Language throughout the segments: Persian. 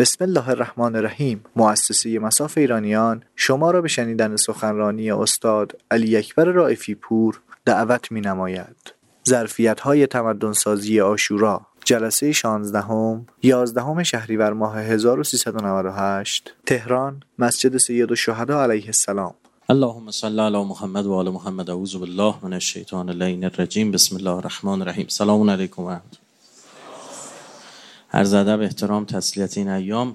بسم الله الرحمن الرحیم مؤسسه مساف ایرانیان شما را به شنیدن سخنرانی استاد علی اکبر رائفی پور دعوت می نماید. ظرفیت های تمدن سازی آشورا جلسه 16 هم 11 شهریور ماه 1398 تهران مسجد سید الشهدا علیه السلام. اللهم صل علی محمد و آل محمد اعوذ بالله من الشیطان اللعین الرجیم. بسم الله الرحمن الرحیم. سلام علیکم و عرض ادب احترام تسلیت این ایام.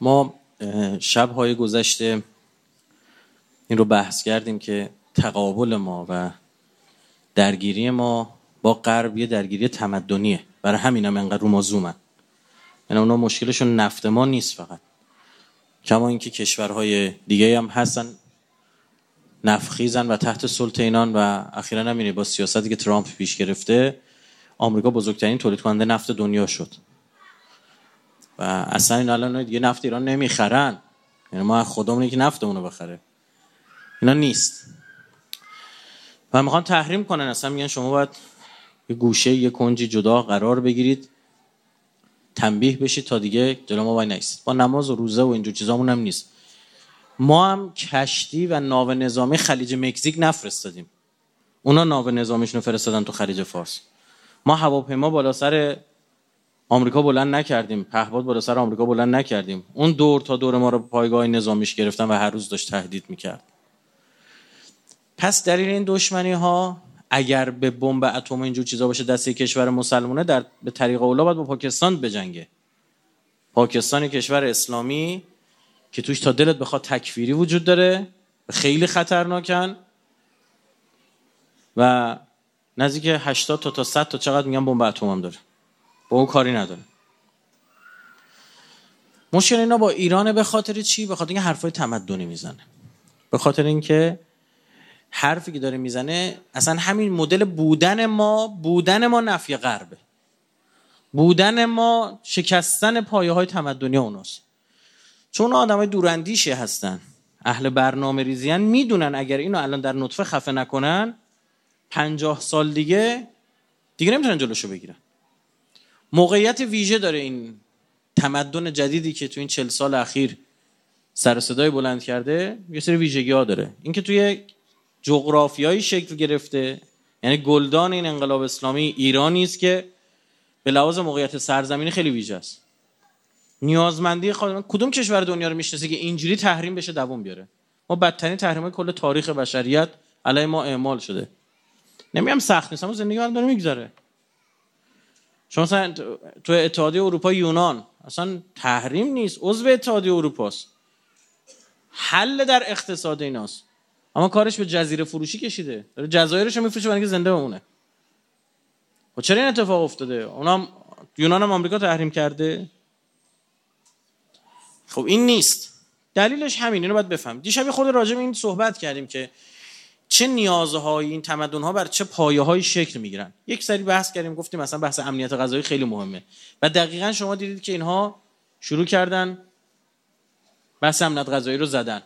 ما شبهای گذشته این رو بحث کردیم که تقابل ما و درگیری ما با غرب یه درگیری تمدنیه. برای همین هم انقدر رو ما زومن. یعنی اونا مشکلشون نفت ما نیست فقط. کما اینکه کشورهای دیگه هم هستن. نفخیزن و تحت سلطه و اخیرا هم با سیاستی که ترامپ پیش گرفته آمریکا بزرگترین تولید کننده نفت دنیا شد. و اصلا این الان دیگه نفت ایران نمی‌خرن. یعنی ما خودمون که نفتمون رو بخره. اینا نیست. و می‌خوان تحریم کنن. اصلا میگن شما باید یه گوشه یه کنجی جدا قرار بگیرید. تنبیه بشید تا دیگه جلو ما وای نیست با نماز و روزه و اینجور چیزامون هم نیست. ما هم کشتی و ناو نظامی خلیج مکزیک نفرستادیم. اونا ناو نظامیشون فرستادن تو خلیج فارس. ما هواپیما بالا سر آمریکا بلند نکردیم. پهپاد بالا سر آمریکا بلند نکردیم. اون دور تا دور ما رو پایگاه نظامیش گرفتن و هر روز داشت تهدید می‌کرد. پس دلیل این دشمنی ها اگر به بمب اتم اینجور چیزا باشه دست کشور مسلمانه در به طریق اولا باید با پاکستان بجنگه. پاکستان کشور اسلامی که توش تا دلت بخواد تکفیری وجود داره خیلی خطرناکن. و نزدیک 80 تا تا 100 تا چقدر میگن بمب اتم هم داره. با اون کاری نداره. مشکل اینا با ایران به خاطر چی؟ به خاطر اینکه حرفای تمدنی می‌زنه. به خاطر اینکه حرفی که داره می‌زنه اصلا همین مدل بودن ما بودن ما نفی غربه. بودن ما شکستن پایه های تمدنی اوناست. چون آدم های دوراندیشی هستن. اهل برنامه ریزیان می‌دونن اگر اینو الان در نطفه خفه نکنن پنجاه سال دیگه دیگه نمی‌تونن جلوشو بگیرن. موقعیت ویژه داره این تمدن جدیدی که تو این چل سال اخیر سر صدای بلند کرده یه سری ویژگی ها داره. اینکه توی جغرافیایی شکل گرفته یعنی گلدان این انقلاب اسلامی ایرانی است که به لحاظ موقعیت سرزمینی خیلی ویژه است. نیازمندی خود کدوم کشور دنیا رو می‌شناسه که اینجوری تحریم بشه دووم بیاره؟ ما بدترین تحریم کل تاریخ بشریت علیه ما اعمال شده. نمیگم سخت نیست اما زندگی من داره میگذره. شما مثلا تو اتحادیه اروپا یونان اصلا تحریم نیست عضو اتحادیه اروپاست. حل در اقتصاد ایناست. اما کارش به جزیره فروشی کشیده. داره جزایرش رو میفروشه برای زنده بمونه. و خب چرا این اتفاق افتاده؟ اونم یونان هم آمریکا تحریم کرده. خب این نیست. دلیلش همین اینو باید بفهم دیشب خود راجع به این صحبت کردیم که چه نیازهای این تمدن ها بر چه پایه های شکل می‌گیرن. یک سری بحث کردیم گفتیم مثلا بحث امنیت غذایی خیلی مهمه. و دقیقا شما دیدید که اینها شروع کردن بحث امنیت غذایی رو زدن.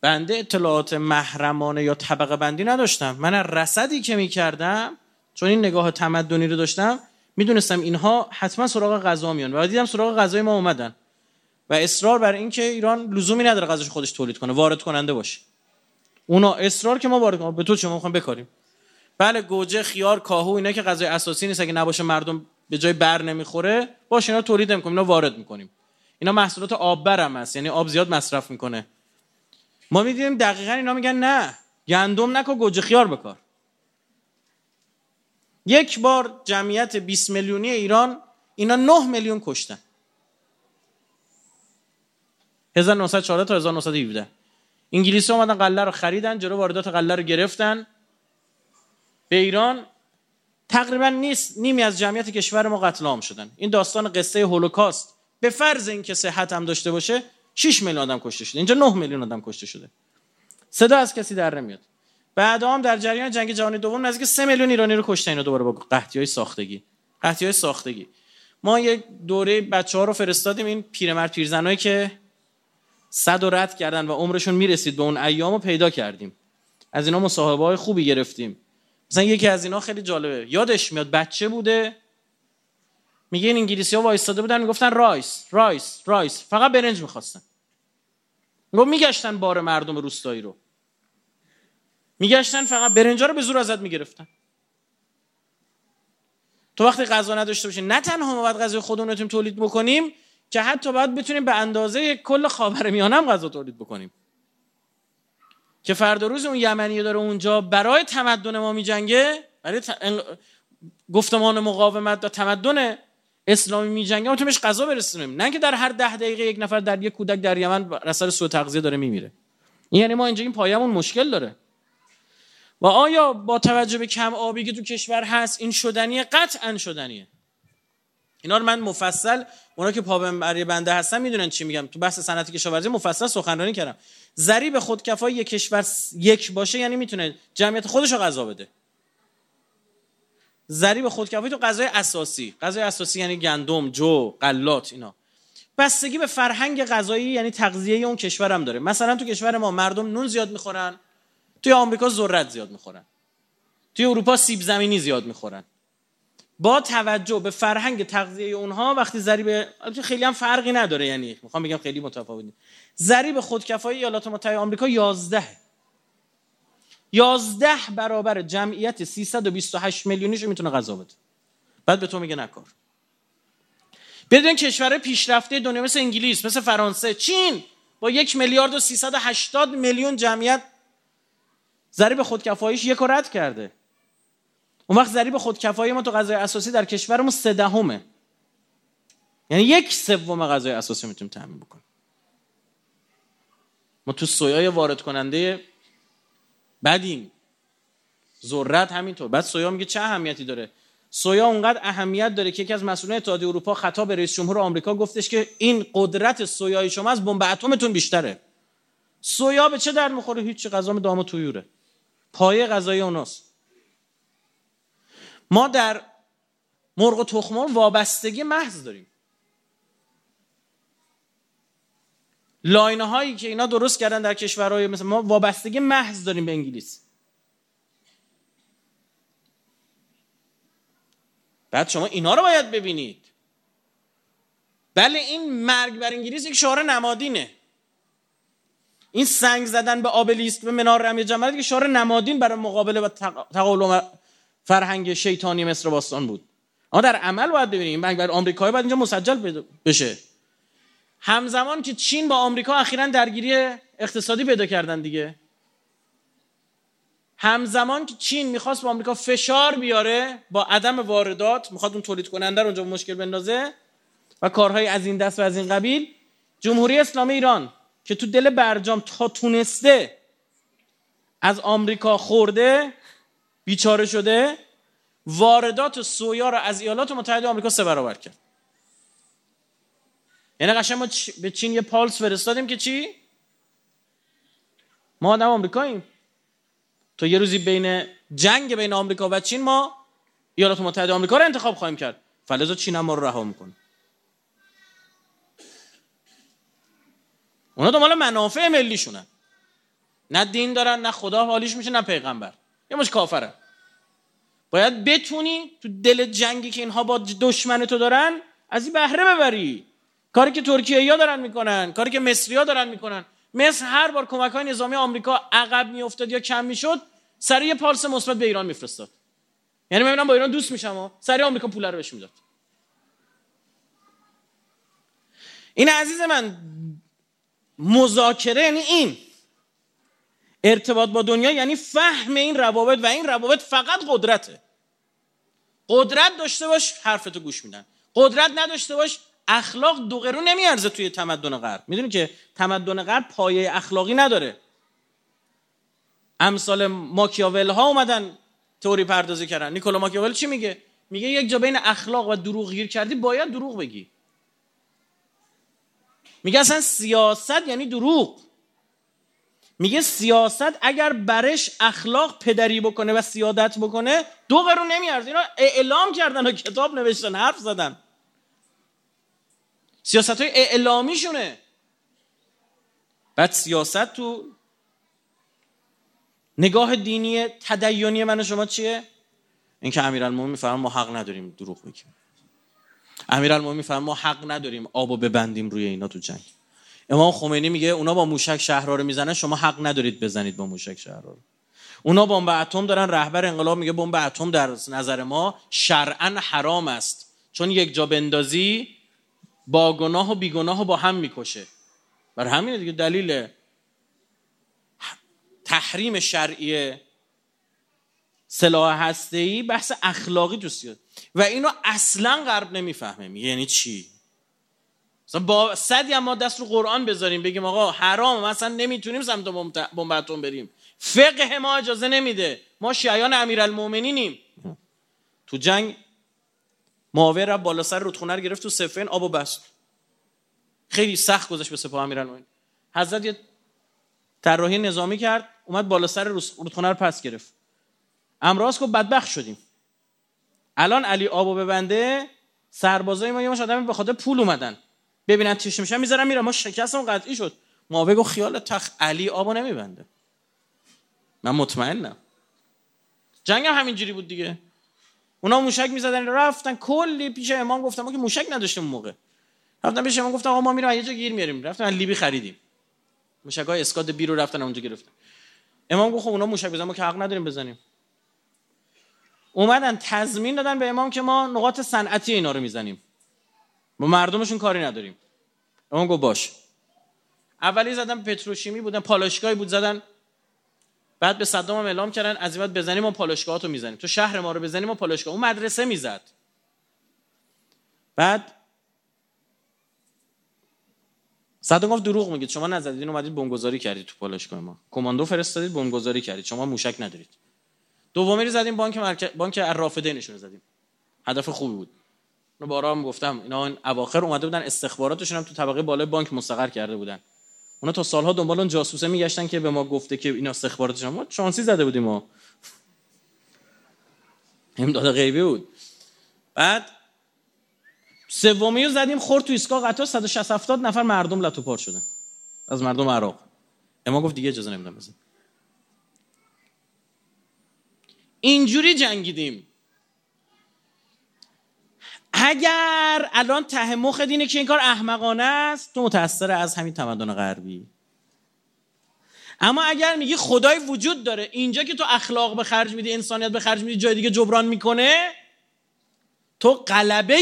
بنده اطلاعات محرمانه یا طبقه بندی نداشتم. من رصدی که می‌کردم چون این نگاه تمدنی رو داشتم می‌دونستم اینها حتما سراغ غذا میان. و دیدم سراغ غذای ما اومدن. و اصرار بر اینکه ایران لزومی نداره غذاش خودش تولید کنه وارد کننده باشه. اونا اصرار که ما وارد کنیم. به تو چه؟ ما می‌خوایم بکاریم. بله گوجه خیار کاهو اینا که غذای اساسی نیست. اگه نباشه مردم به جای بر نمی‌خوره باشه اینا تولید نمی‌کنیم اینا وارد می‌کنیم. اینا محصولات آببر هم هست یعنی آب زیاد مصرف می‌کنه. ما می‌دونیم دقیقا اینا میگن نه. گندم نکن گوجه خیار بکار. یک بار جمعیت 20 میلیونی ایران اینا 9 میلیون کشتن. 1904 تا 1917 انگلیسی اومدن قله رو خریدن جلو واردات قله رو گرفتن. به ایران تقریبا نیست نیمی از جمعیت کشور ما قتل عام شدن. این داستان قصه هولوکاست به فرض اینکه صحت هم داشته باشه 6 میلیون آدم کشته شده. اینجا 9 میلیون آدم کشته شده. صدا از کسی در نمیاد. بعد هم در جریان جنگ جهانی دوم نزدیک 3 میلیون ایرانی رو کشتن اینو دوباره با قحطی های ساختگی. قحطی های ساختگی. ما یک دوره بچه ها رو فرستادیم این پیرمرد پیرزنایی که صد و رد کردن و عمرشون می‌رسید به اون ایام رو پیدا کردیم. از اینا مصاحبه های خوبی گرفتیم. مثلا یکی از اینا خیلی جالبه. یادش میاد بچه بوده. میگه این انگلیسی ها وایستاده بودن می‌گفتن rice rice rice. فقط برنج می‌خواستن. میگه میگشتن بار مردم روستایی رو. میگشتن فقط برنجا رو به زور ازت می‌گرفتن. تو وقتی غذا نداشته باشی نه تنها ما باید غذای خودمون رو تولید بکنیم که حتی باید بتونیم به اندازه کل خاورمیانه هم غذا تولید بکنیم. که فردا روز اون یمنی داره اونجا برای تمدن ما میجنگه برای گفتمان مقاومت و تمدن اسلامی میجنگه ما تو غذا برسونیم. نه که در هر ده دقیقه یک نفر در یک کودک در یمن اثر سوء تغذیه داره میمیره. یعنی ما اینجا این پایمون مشکل داره. و آیا با توجه به کم آبی که تو کشور هست این شدنیه قطعا شدنیه؟ اینا رو من مفصل اونا که برای بنده هستن می‌دونن چی میگم. تو بحث صنعت کشاورزی مفصل سخنرانی کردم. ضریب خودکفایی یک کشور یک باشه یعنی می‌تونه جمعیت خودش رو غذا بده. ضریب خودکفایی تو غذای اساسی غذای اساسی یعنی گندم جو غلات اینا. بستگی به فرهنگ غذایی یعنی تغذیه اون کشور هم داره. مثلا تو کشور ما مردم نون زیاد می‌خورن توی آمریکا ذرت زیاد می‌خورن. توی اروپا سیب زمینی زیاد می‌خورن. با توجه به فرهنگ تغذیه اونها وقتی ضریب خیلی هم فرقی نداره یعنی. می‌خوام بگم خیلی متفاوت نیست. ضریب خودکفایی ایالات متحده آمریکا 11 11 برابر جمعیت 328 میلیونیش می‌تونه غذا بده. بعد به تو میگه نکار بدون کشور پیشرفته دنیا مثل انگلیس مثل فرانسه چین با یک میلیارد و 380 میلیون جمعیت ضریب خودکفاییش یک رد کرده. اون وقت ضریب خودکفایی ما تو غذای اساسی در کشورمون سه دهمه. یعنی یک سوم غذای اساسی می‌تونیم تامین بکنیم. ما تو سویای وارد کننده بدیم. ذرت همینطور. بعد سویا میگه چه اهمیتی داره؟ سویا اونقدر اهمیت داره که یکی از مسئولان اتحادیه اروپا خطاب به رئیس جمهور آمریکا گفتش که این قدرت سویای شما از بمب اتمتون بیشتره. سویا به چه درد می‌خوره؟ هیچ غذا دام و تویوره. پایه غذایی اوناست. ما در مرغ و تخمار وابستگی محض داریم. لاینه هایی که اینا درست کردن در کشورهای مثل ما وابستگی محض داریم به انگلیس. بعد شما اینا رو باید ببینید. بله این مرگ بر انگلیس یک شعار نمادینه. این سنگ زدن به آبلیست به منار رمی جمعیت که شعار نمادین برای مقابله و فرهنگ شیطانی مصر باستان بود. اما در عمل باید ببینیم. مرگ بر آمریکایی باید اینجا مسجل بشه. همزمان که چین با آمریکا اخیرا درگیری اقتصادی پیدا کردن دیگه. همزمان که چین می‌خواست با آمریکا فشار بیاره با عدم واردات می‌خواد اون تولید کننده رو اونجا مشکل بندازه و کارهای از این دست و از این قبیل جمهوری اسلامی ایران که تو دل برجام تا تونسته از آمریکا خورده بیچاره شده واردات سویا رو از ایالات متحده آمریکا سه برابر کرد. یعنی قشنگ ما به چین یه پالس فرستادیم که چی؟ ما آدم آمریکاییم. تو یه روزی بین جنگ بین آمریکا و چین ما ایالات متحده آمریکا رو انتخاب خواهیم کرد. فلزا چین هم ما رو رها می‌کنه. اونا دنبال منافع ملیشونن. نه دین دارن نه خدا حالیش میشه نه پیغمبر. یه مش کافره. باید بتونی تو دل جنگی که اینها با دشمن تو دارن از این بهره ببری. کاری که ترکیه ها دارن می‌کنن کاری که مصری ها دارن می‌کنن. مصر هر بار کمک های نظامی آمریکا عقب میافتاد یا کم می‌شد سریع یه پالس مثبت به ایران میفرستاد. یعنی می‌بینم با ایران دوست میشم و سریع آمریکا پول رو بهش می‌داد. این عزیز من مذاکره یعنی این. ارتباط با دنیا یعنی فهم این روابط و این روابط فقط قدرته. قدرت داشته باش حرفتو گوش میدن. قدرت نداشته باش اخلاق دو قرون نمیارزه توی تمدن غرب. می‌دونی که تمدن غرب پایه اخلاقی نداره. امثال ماکیاول ها اومدن تئوری پردازی کردن. نیکولا ماکیاول چی میگه؟ میگه یک جا بین اخلاق و دروغ گیر کردی باید دروغ بگی. میگه اصلا سیاست یعنی دروغ. میگه سیاست اگر برش اخلاق پدری بکنه و سیادت بکنه دو قرون نمیارزه. اینا اعلام کردن و کتاب نوشتن حرف زدن. سیاست های اعلامیشونه. بعد سیاست تو نگاه دینی تدیونی من و شما چیه؟ اینکه امیرالمومنین میفرمان ما حق نداریم دروغ بگیم. امیرالمومنین فرمان ما حق نداریم آبو ببندیم روی اینا تو جنگ. امام خمینی میگه اونا با موشک شهرها رو می‌زنن شما حق ندارید بزنید با موشک شهرها رو اونا بمب اتم دارن رهبر انقلاب میگه بمب اتم در نظر ما شرعا حرام است. چون یک جا بندازی با گناه و بیگناه با هم می‌کشه. بر همین دیگه دلیل تحریم شرعی سلاح ای بحث اخلاقی دوست و اینو اصلا غرب نمی‌فهمه. یعنی چی؟ مثلا با صدی ما دست رو قرآن بذاریم بگیم آقا حرام مثلا نمی‌تونیم سمت بمب بریم. فقه ما اجازه نمیده. ما شیعیان امیرالمومنینیم تو جنگ معاویه را بالا سر رودخونه رو گرفت تو سفین آب و بست خیلی سخت گذاشت به سپاه امیرالمومنین حضرت یه طراحی نظامی کرد اومد بالا سر رودخونه رو پس گرفت. امراض گفت بدبخت شدیم. الان علی آبو ببنده سربازای ما یه مش آدم به خاطر پول اومدن. ببینن چی میشن می‌ذارن میرن ما شکستمون قطعی شد. معاویه گفت خیال تخ علی آبو نمیبنده. من مطمئنم. جنگ هم همینجوری بود دیگه. اونا موشک می‌زدن رفتن کلی پیش امام گفتم ما که موشک نداشتیم موقع. رفتن پیش امام گفتم آقا ما میریم یه جا گیر میاریم رفتن لیبی خریدیم. موشک های اسکاد بی رو رفتن اونجا گرفتن. امام گفت خب اونا موشک بزنن ما که حق نداریم بزنیم. اومدن تضمین دادن به امام که ما نقاط صنعتی اینا رو می‌زنیم. ما مردمشون کاری نداریم. امام گفت باش. اولی زدن پتروشیمی بودن پالایشگاهی بود زدن. بعد به صدام هم اعلام کردن از این بزنیم ما پالایشگاهاتو می‌زنیم. تو شهر ما رو بزنیم ما پالایشگاه. اون مدرسه می‌زد. بعد صدام گفت دروغ میگید. شما نزدید. اومدید بمبگذاری کردید تو پالایشگاه ما. کماندو فرستادید بمبگذاری کردید. شما موشک ندارید. دومی رو زدیم بانک مرکز بانک الرافدین نشون زدیم. هدف خوبی بود. رو بارا هم گفتم. اینا این اواخر اومده بودن استخباراتشون هم تو طبقه بالای بانک مستقر کرده بودن. اونا تا سالها دنبال اون جاسوسه میگشتن که به ما گفته که اینا استخباراتش ما شانسی زده بودیم ما. امداد غیبی بود. بعد سومی رو زدیم خورد تو ایستگاه قطار 160 70 نفر مردم لتوپار شدن. از مردم عراق. اما گفت دیگه اجازه نمیدم بزن اینجوری جنگیدیم. اگر الان ته مخ اینه که این کار احمقانه است تو متأثر از همین تمدن غربی. اما اگر میگی خدای وجود داره اینجا که تو اخلاق به خرج میدی انسانیت به خرج میدی جای دیگه جبران می‌کنه تو قلبه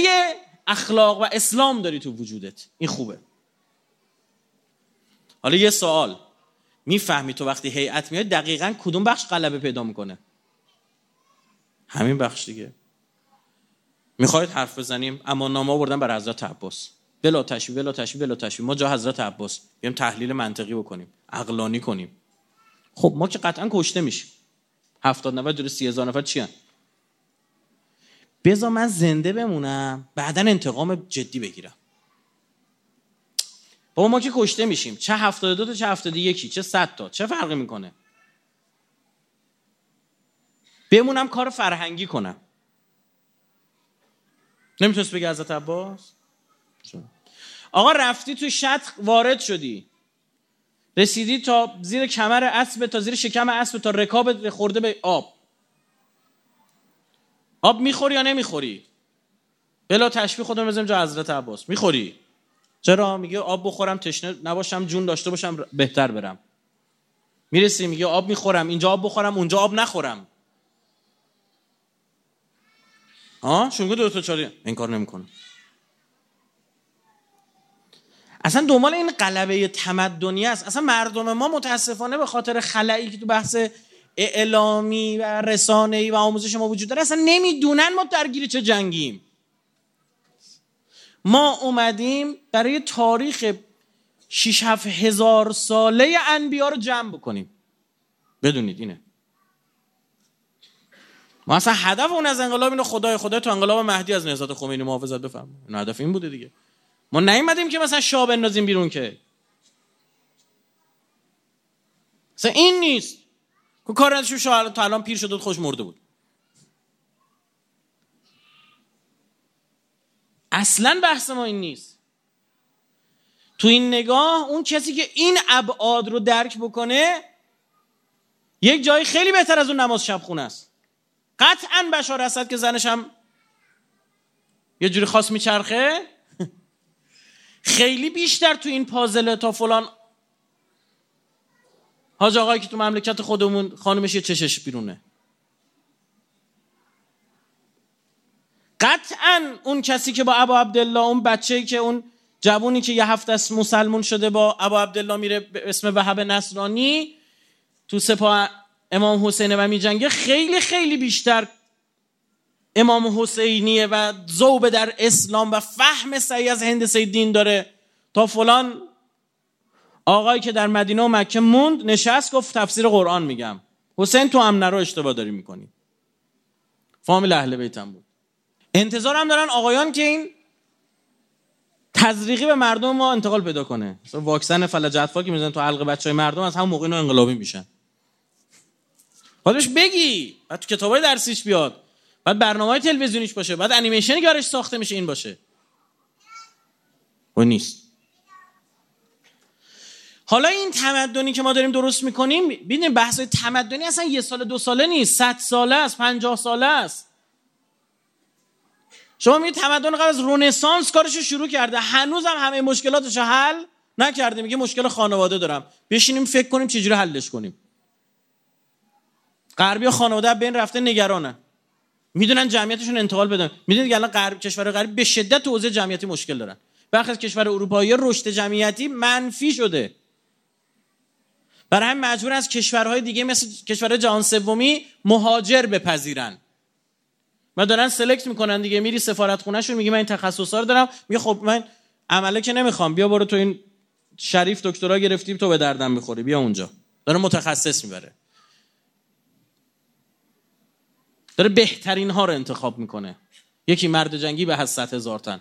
اخلاق و اسلام داری تو وجودت. این خوبه. حالا یه سوال. می‌فهمی تو وقتی هیئت میاد دقیقا کدوم بخش غلبه پیدا می‌کنه؟ همین بخش دیگه. می‌خواید حرف بزنیم؟ اما نامه آوردن بر حضرت عباس. بلا تشبیه بلا تشبیه بلا تشبیه ما جا حضرت عباس. بیام تحلیل منطقی بکنیم. عقلانی کنیم. خب ما که قطعا کشته میشیم. هفتاد نفر جلو سی هزار نفر چی بذار من زنده بمونم بعدا انتقام جدی بگیرم. بابا ما که کشته میشیم. چه هفتاد دو تا چه هفتاد یکی چه صد تا. چه فرقی می‌کنه؟ بمونم کار فرهنگی کنم. نمی‌تونست بگه حضرت عباس؟ آقا رفتی تو شط وارد شدی. رسیدی تا زیر کمر اسب تا زیر شکم اسب تا رکاب خورده به آب. آب می‌خوری یا نمی‌خوری؟ بلا تشبیه خودم بزنیم جا حضرت عباس. می‌خوری؟ چرا؟ میگه آب بخورم تشنه نباشم جون داشته باشم بهتر برم. می‌رسی میگه آب می‌خورم اینجا آب بخورم اونجا آب نخورم. آه؟ شونگو دو تا چاری این کار نمی‌کنه اصلا دنبال این قلبه تمدنی است. اصلا مردم ما متاسفانه به خاطر خلایی که تو بحث اعلامی و رسانه‌ای و آموزش ما وجود داره اصلا نمی‌دونن ما درگیر چه جنگیم. ما اومدیم برای تاریخ 6 هزار ساله انبیا رو جمع بکنیم. بدونید اینه. ما اصلا هدف اون از انقلاب اینو خدای خدای تو انقلاب مهدی از نهضت خمینی محافظت بفهم این هدف این بوده دیگه. ما نیومدیم که مثلا شاه بندازیم بیرون که. مثلا این نیست. که کار شاه تا الان پیر خوش مرده بود. اصلا بحث ما این نیست. تو این نگاه اون کسی که این ابعاد رو درک بکنه یک جایی خیلی بهتر از اون نماز شب خونه است. قطعا بشار اسد که زنش هم یه جوری خاص میچرخه؟ خیلی بیشتر تو این پازله تا فلان. حاج آقایی که تو مملکت خودمون خانمش یه چشش بیرونه. قطعا اون کسی که با ابا عبدالله اون بچه که اون جوونی که یه هفته است مسلمون شده با ابا عبدالله میره به اسم وهب نصرانی تو سپاه امام حسین و میجنگه خیلی خیلی بیشتر امام حسینیه و زوب در اسلام و فهم سعی از هند دین داره. تا فلان آقایی که در مدینه و مکه موند نشست گفت تفسیر قرآن میگم. حسین تو امنه رو اشتباه داری می‌کنی. فامیل اهل بیتم بود. انتظار هم دارن آقایان که این تزریقی به مردم ما انتقال پیدا کنه. واکسن فلج اطفال که می‌زنن تو حلق بچهای مردم از همون موقع انقلابی میشن. بعدش بگی. بعد تو کتابای درسیش بیاد. بعد برنامه تلویزیونیش باشه. بعد انیمیشنی که ساخته میشه این باشه. و نیست. حالا این تمدنی که ما داریم درست می‌کنیم ببینید بحث تمدنی اصلا یه سال دو ساله نیست. صد ساله است پنجاه ساله است. شما میگید تمدن قبل از رونسانس کارش رو شروع کرده. هنوز هم همه مشکلاتش حل نکرده. میگه مشکل خانواده دارم. بشینیم فکر کنیم چجوری حلش کنیم. غربی خانواده بین رفته نگرانه می‌دونن جمعیتشون انتقال بدن. می‌دونید الان غرب کشور غربی به شدت توزیع جمعیتی مشکل دارن. برخی از کشور اروپایی رشد جمعیتی منفی شده. برای هم مجبور از کشورهای دیگه مثل کشور جهان سومی مهاجر بپذیرن. و دارن سلکت می‌کنن دیگه. میری سفارت خونهشون میگی من این تخصصا رو دارم. میگه خب من عمله که نمی‌خوام. بیا برو تو این شریف دکترا گرفتیم تو به دردم می‌خوری. بیا اونجا. داره متخصص می‌بره. داره بهترین ها رو انتخاب می‌کنه. یکی مرد جنگی به حد هزار تن.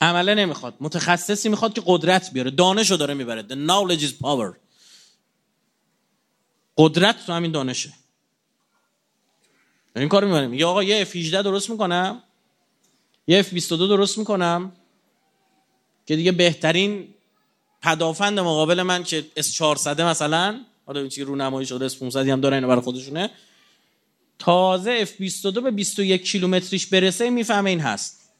عمله نمی‌خواد. متخصصی می‌خواد که قدرت بیاره. دانش رو داره می‌بره. The knowledge is power. قدرت تو همین دانشه. این کار می‌بریم. میگه آقا یه F18 درست می‌کنم. یه F22 درست می‌کنم. که دیگه بهترین پدافند مقابل من که S400 مثلا. حالا این چیزی رو نمایی شده S500 هم داره اینو برای خودشونه. تازه F22 به 21 کیلومتریش برسه می‌فهمه این هست.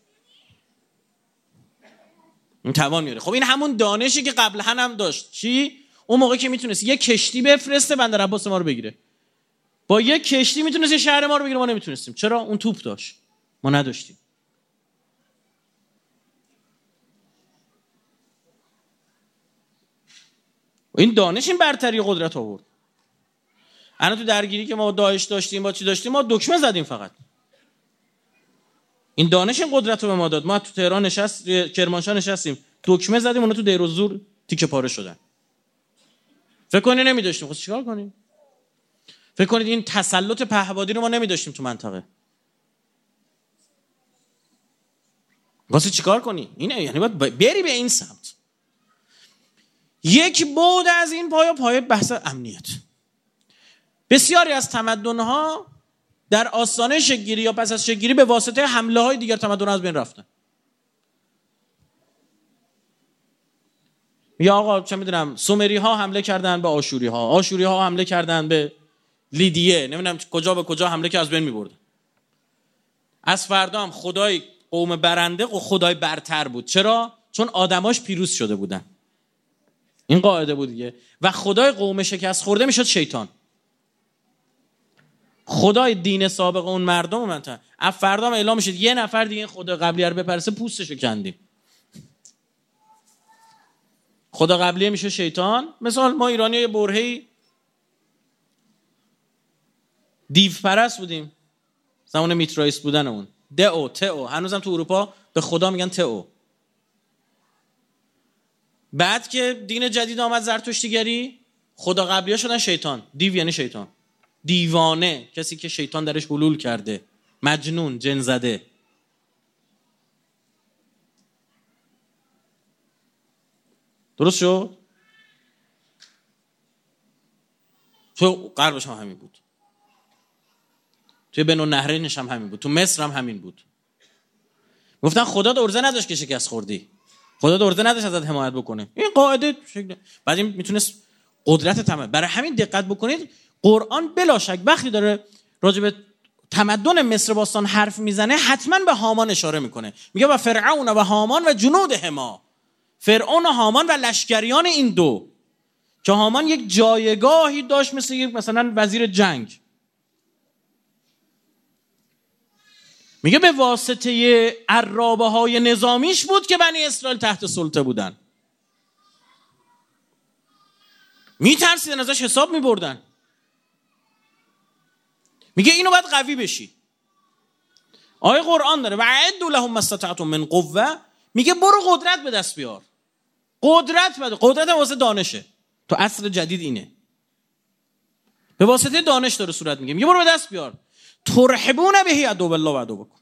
این توان میاره خب این همون دانشی که قبل هم داشت. چی؟ اون موقع که می‌تونست یه کشتی بفرسته بندر عباس ما رو بگیره. با یه کشتی می‌تونست یه شهر ما رو بگیره ما نمی‌تونستیم. چرا؟ اون توپ داشت. ما نداشتیم. این دانش این برتری قدرت آورد. الان تو درگیری که ما داعش داشتیم با چی داشتیم ما دکمه زدیم فقط. این دانش این قدرت رو به ما داد. ما تو تهران نشست کرمانشاه نشستیم. دکمه زدیم اونا تو دیر و زور تیکه پاره شدن. فکر کنی نمیداشتیم. خب چیکار کنیم؟ فکر کنید این تسلط پهبادی رو ما نمیداشتیم تو منطقه. واسه چیکار کنی؟ اینه یعنی باید بری به این سمت. یک بود از این پایا پای بحث امنیت. بسیاری از تمدنها در آستانه شگیری یا پس از شگیری به واسطه حمله های دیگر تمدن از بین رفتن. یا آقا چه می‌دونم سومری ها حمله کردن به آشوری ها آشوری ها حمله کردن به لیدیه نمی‌دونم کجا به کجا حمله که از بین می‌برد از فردا هم خدای قوم برنده و خدای برتر بود. چرا؟ چون آدماش پیروز شده بودن. این قاعده بود دیگه. و خدای قوم شکست خورده می‌شد شیطان. خدای دین سابق اون مردم من تا از اعلام می‌شد یه نفر دیگه خدا قبلی رو بپرسه پوستشو کندیم. خدا قبلیه میشه شیطان. مثال ما ایرانی یه برهی دیو پرست بودیم. زمان میترایس بودن اون دئو تئو. هنوزم تو اروپا به خدا میگن تئو. بعد که دین جدید آمد زرتشتیگری خدا قبلی ها شدن شیطان. دیو یعنی شیطان. دیوانه کسی که شیطان درش حلول کرده. مجنون جن زده. درست شد؟ تو غربش هم همین بود. توی بنو نهرینش هم همین بود. تو مصر هم همین بود. گفتن خدا ارزه نداشت که شکست خوردی. خدا ارزه نداشت ازت حمایت بکنه. این قاعده شکل بعد این می‌تونست قدرت تمام برای همین دقت بکنید قرآن بلا شک وقتی داره راجع به تمدن مصر باستان حرف می‌زنه حتما به هامان اشاره می‌کنه. میگه و فرعون و هامان و جنود هما. فرعون و هامان و لشکریان این دو. که هامان یک جایگاهی داشت مثل مثلا وزیر جنگ. میگه به واسطه عرابه های نظامیش بود که بنی اسرائیل تحت سلطه بودن. میترسیدن ازش حساب میبردن. میگه اینو باید قوی بشی. آیه قرآن داره و عدو لهم استطعتم من قوه میگه برو قدرت به دست بیار. قدرت بده قدرت واسه دانشه. تو اصل جدید اینه. به واسطه دانش داره صورت میگه. میگه برو به دست بیار. ترحبون بهی عدو الله و عدو بکن.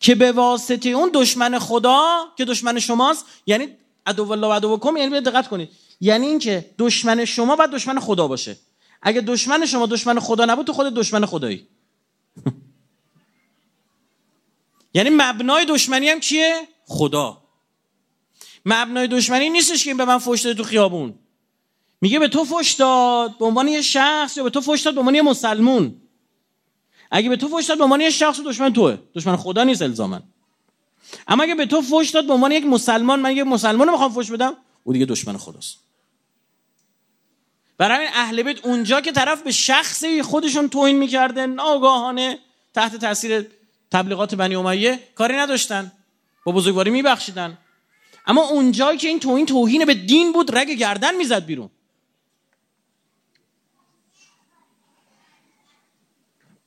که به واسطه اون دشمن خدا که دشمن شماست یعنی عدو الله و عدو بکن یعنی دقت کنید. یعنی اینکه دشمن شما باید دشمن خدا باشه. اگه دشمن شما دشمن خدا نبود تو خود دشمن خدایی. یعنی مبنای دشمنی هم کیه؟ خدا. مبنای دشمنی نیستش که به من فوش داده تو خیابون. میگه به تو فوش داد به عنوان یه شخص یا به تو فوش داد به عنوان یه مسلمون. اگه به تو فوش داد به عنوان یه شخص دشمن توه. دشمن خدا نیست الزامن اما اگه به تو فوش داد به عنوان یک مسلمان من یه مسلمان رو می‌خوام فوش بدم او دیگه دشمن خداست. برای همین اهل بیت اونجا که طرف به شخصی خودشون توهین می‌کرده ناگاهانه تحت تاثیر تبلیغات بنی امیه کاری نداشتن. با بزرگواری میبخشیدن. اما اونجایی که این توهین توهین به دین بود رگ گردن می‌زد بیرون.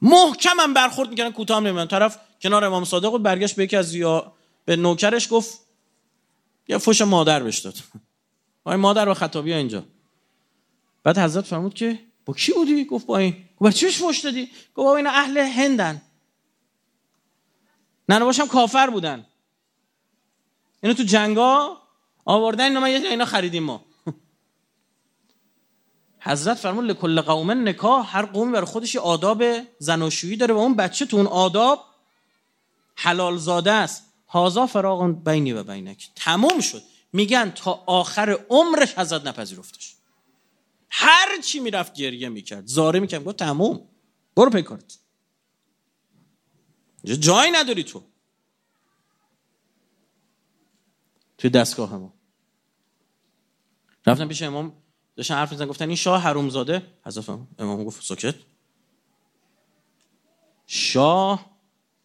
محکمم برخورد می‌کردن کوتاه نمیدن طرف کنار امام صادق بود برگشت به یکی از یا به نوکرش گفت یه فش مادر بهش داد. مادر و خطابی اینجا. بعد حضرت فرمود که با کی بودی؟ گفت با این. گفت چیش فوش دادی؟ گفت با این اهل هندن. نه باشم کافر بودن. اینو تو جنگا آوردن اینو ما اینا خریدیم ما. حضرت فرمود لکل قوم نکاح هر قومی برای خودش آداب زناشویی داره و اون بچه تو اون آداب حلال زاده است. هازا فراغ بینی و بینک. تموم شد. میگن تا آخر عمرش حضرت نپذیرفتش. هر چی می‌رفت گریه می‌کرد. زاره می‌کرد. گفت تموم. برو پیکارت جایی نداری تو. توی دستگاه ما. رفتم پیش امام داشتن حرف میزن گفتن این شاه حرومزاده. حضرت امام گفت سکت شاه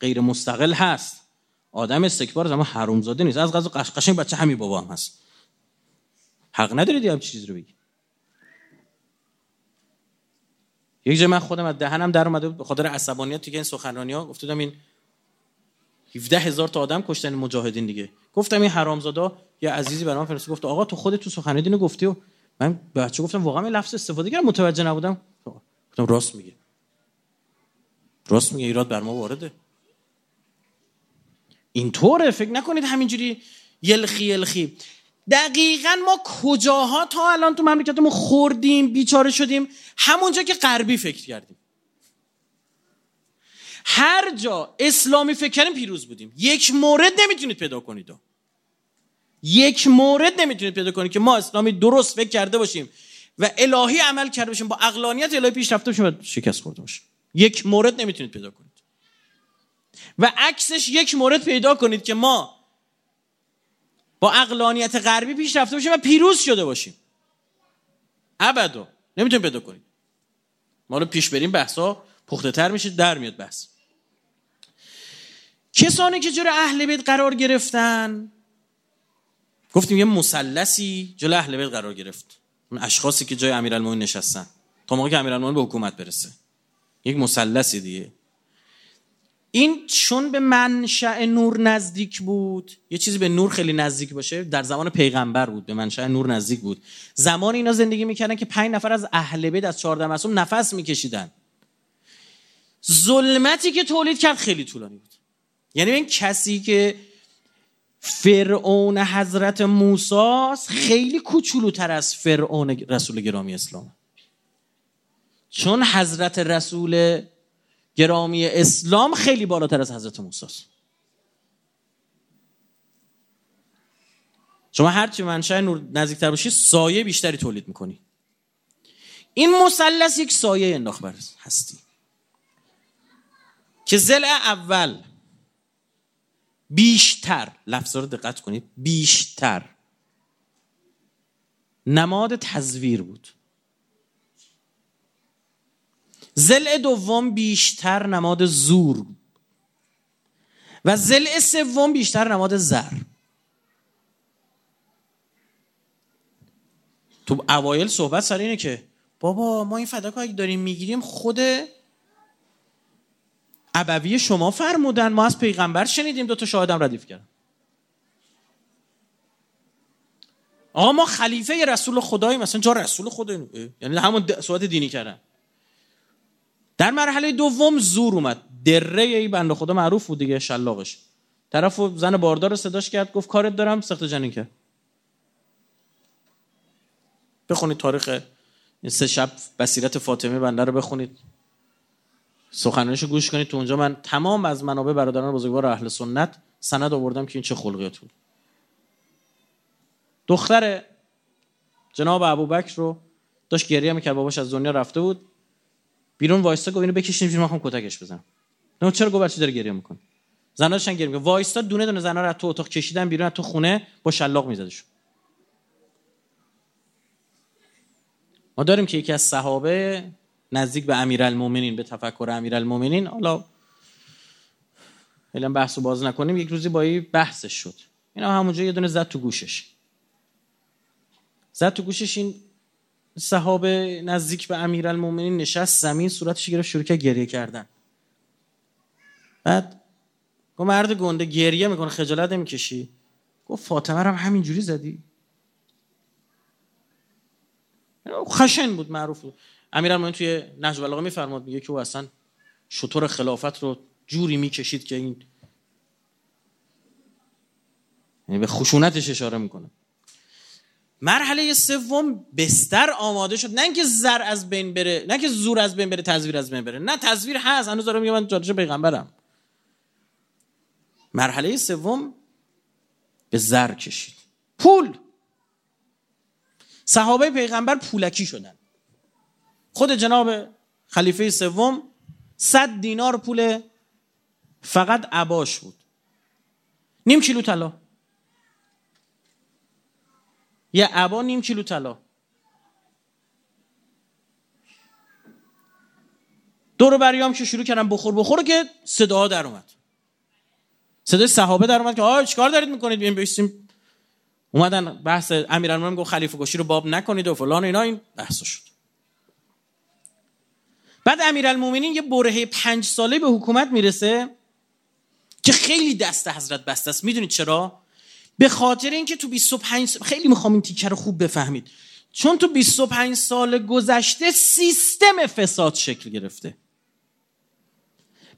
غیر مستقل هست. آدم استکبار اما حرومزاده نیست. از غذا قشنگ بچه همین بابا هم هست. حق نداری هم چیز رو بگی. یک جای من خودم از دهنم در اومده به خاطر عصبانیت که این سخنرانی ها گفتم این 17 هزار تا آدم کشتن مجاهدین دیگه. گفتم این حرامزادا یه عزیزی برام فرستاد. گفت آقا تو خودت تو سخنرانی گفتی و من به بچه گفتم واقعا این لفظ استفاده کردم متوجه نبودم. گفتم راست میگه. راست میگه ایراد بر ما وارده. اینطوره فکر نکنید همینجوری یلخی یلخی. دقیقا ما کجاها تا الان تو مملکتمون خوردیم بیچاره شدیم؟ همونجا که غربی فکر کردیم. هر جا اسلامی فکر کردیم پیروز بودیم. یک مورد نمی‌تونید پیدا کنید. یک مورد نمی‌تونید پیدا کنید که ما اسلامی درست فکر کرده باشیم و الهی عمل کرده باشیم با اقلانیت الهی پیش رفته باشیم و شکست خورده باشیم. یک مورد نمی‌تونید پیدا کنید. و عکسش یک مورد پیدا کنید که ما با اقلانیت غربی پیش رفته باشیم و پیروز شده باشیم. ابدا. نمی‌تونیم پیدا کنید. ما رو پیش بریم بحثا پخته تر میشه در میاد بحث. کسانی که جلو اهل بیت قرار گرفتن گفتیم یه مثلثی جلو اهل بیت قرار گرفت. اون اشخاصی که جای امیرالمومنین نشستن. تا موقعی که امیرالمومنین به حکومت برسه. یک مثلثی دیگه. این چون به منشأ نور نزدیک بود یه چیزی به نور خیلی نزدیک باشه در زمان پیغمبر بود به منشأ نور نزدیک بود. زمان اینا زندگی می‌کردن که پنج نفر از اهل بیت از 14 معصوم نفس میکشیدن. ظلمتی که تولید کرد خیلی طولانی بود. یعنی این کسی که فرعون حضرت موسی خیلی کوچولوتر از فرعون رسول گرامی اسلام. چون حضرت رسول گرامی اسلام خیلی بالاتر از حضرت موسی است شما هرچی منشأ نور نزدیکتر باشی سایه بیشتری تولید می‌کنی. این مثلث یک سایه انداخت هستی. که زل اول بیشتر لفظ رو دقت کنید بیشتر. نماد تزویر بود. زل دوم بیشتر نماد زور و زل سوم بیشتر نماد زر. تو اوایل صحبت سر اینه که بابا ما این فداکاری اگه داریم می‌گیریم خود ابوی شما فرمودن ما از پیغمبر شنیدیم دو تا شاهدم ردیف کردن. آقا ما خلیفه رسول خدایی مثلا جا رسول خدایی یعنی همون صحبت دینی کردن. در مرحله دوم زور اومد. دره ای بنده خدا معروف بود دیگه شلاقش. طرف زن باردار رو صداش کرد گفت کارت دارم سخت جنین کرد. بخونید تاریخ این سه شب بصیرت فاطمه بنده رو بخونید. سخنرانیشو گوش کنید. تو اونجا من تمام از منابع برادران بزرگوار اهل سنت سند آوردم که این چه خلقیات بود دختر جناب ابوبکر رو داشت گریه می‌کرد. باباش از دنیا رفته بود. بیرون وایستا گفت اینو بکشین بیرون می‌خوام کتکش بزنم. نه چرا گفت بچه داره گریه می‌کنه؟ زنا داشتن گریه می‌کنه وایستا دونه دونه زنا رو تو اتاق کشیدن بیرون تو خونه با شلاق میزدشون ما داریم که یکی از صحابه نزدیک به امیرالمومنین به تفکر امیرالمومنین. حالا خیلی بحث رو باز نکنیم. یک روزی با بحثش شد. اینا همونجا یه دونه زد تو گوشش. زد تو گوشش این صحابه نزدیک به امیرالمومنین نشست زمین صورتش گرفت شروع کرد گریه کردن. بعد گفت مرد گنده گریه می‌کنه خجالت نمی‌کشی. گفت فاطمه رو هم همینجوری زدی؟ خشن بود معروف بود. امیرالمومنین توی نهج البلاغه میفرماد میگه که او اصلا شطور خلافت رو جوری می‌کشید که این یعنی به خشونتش اشاره می‌کنه. مرحله سوم بستر آماده شد. نه اینکه زر از بین بره نه که زور از بین بره تزویر از بین بره. نه تزویر هست. هنوز دارم میگم من جادش پیغمبرم. مرحله سوم به زر کشید. پول. صحابه پیغمبر پولکی شدن. خود جناب خلیفه سوم صد دینار پول فقط عباش بود. نیم کیلو طلا. یه عبا نیم کیلو طلا. دور بریام که شروع کردم بخور بخور که صدا در اومد. صدای صحابه در اومد که آه چیکار دارید می‌کنید؟ بیایم بیستیم اومدن بحث امیرالمومنین گفت خلیفه گشی رو باب نکنید و فلان اینا. این بحث شد. بعد امیرالمومنین یه برهه پنج ساله به حکومت می‌رسه که خیلی دست حضرت بسته است. می‌دونید چرا؟ به خاطر اینکه تو 25 سال خیلی می‌خوام این تیکه رو خوب بفهمید. چون تو 25 سال گذشته سیستم فساد شکل گرفته.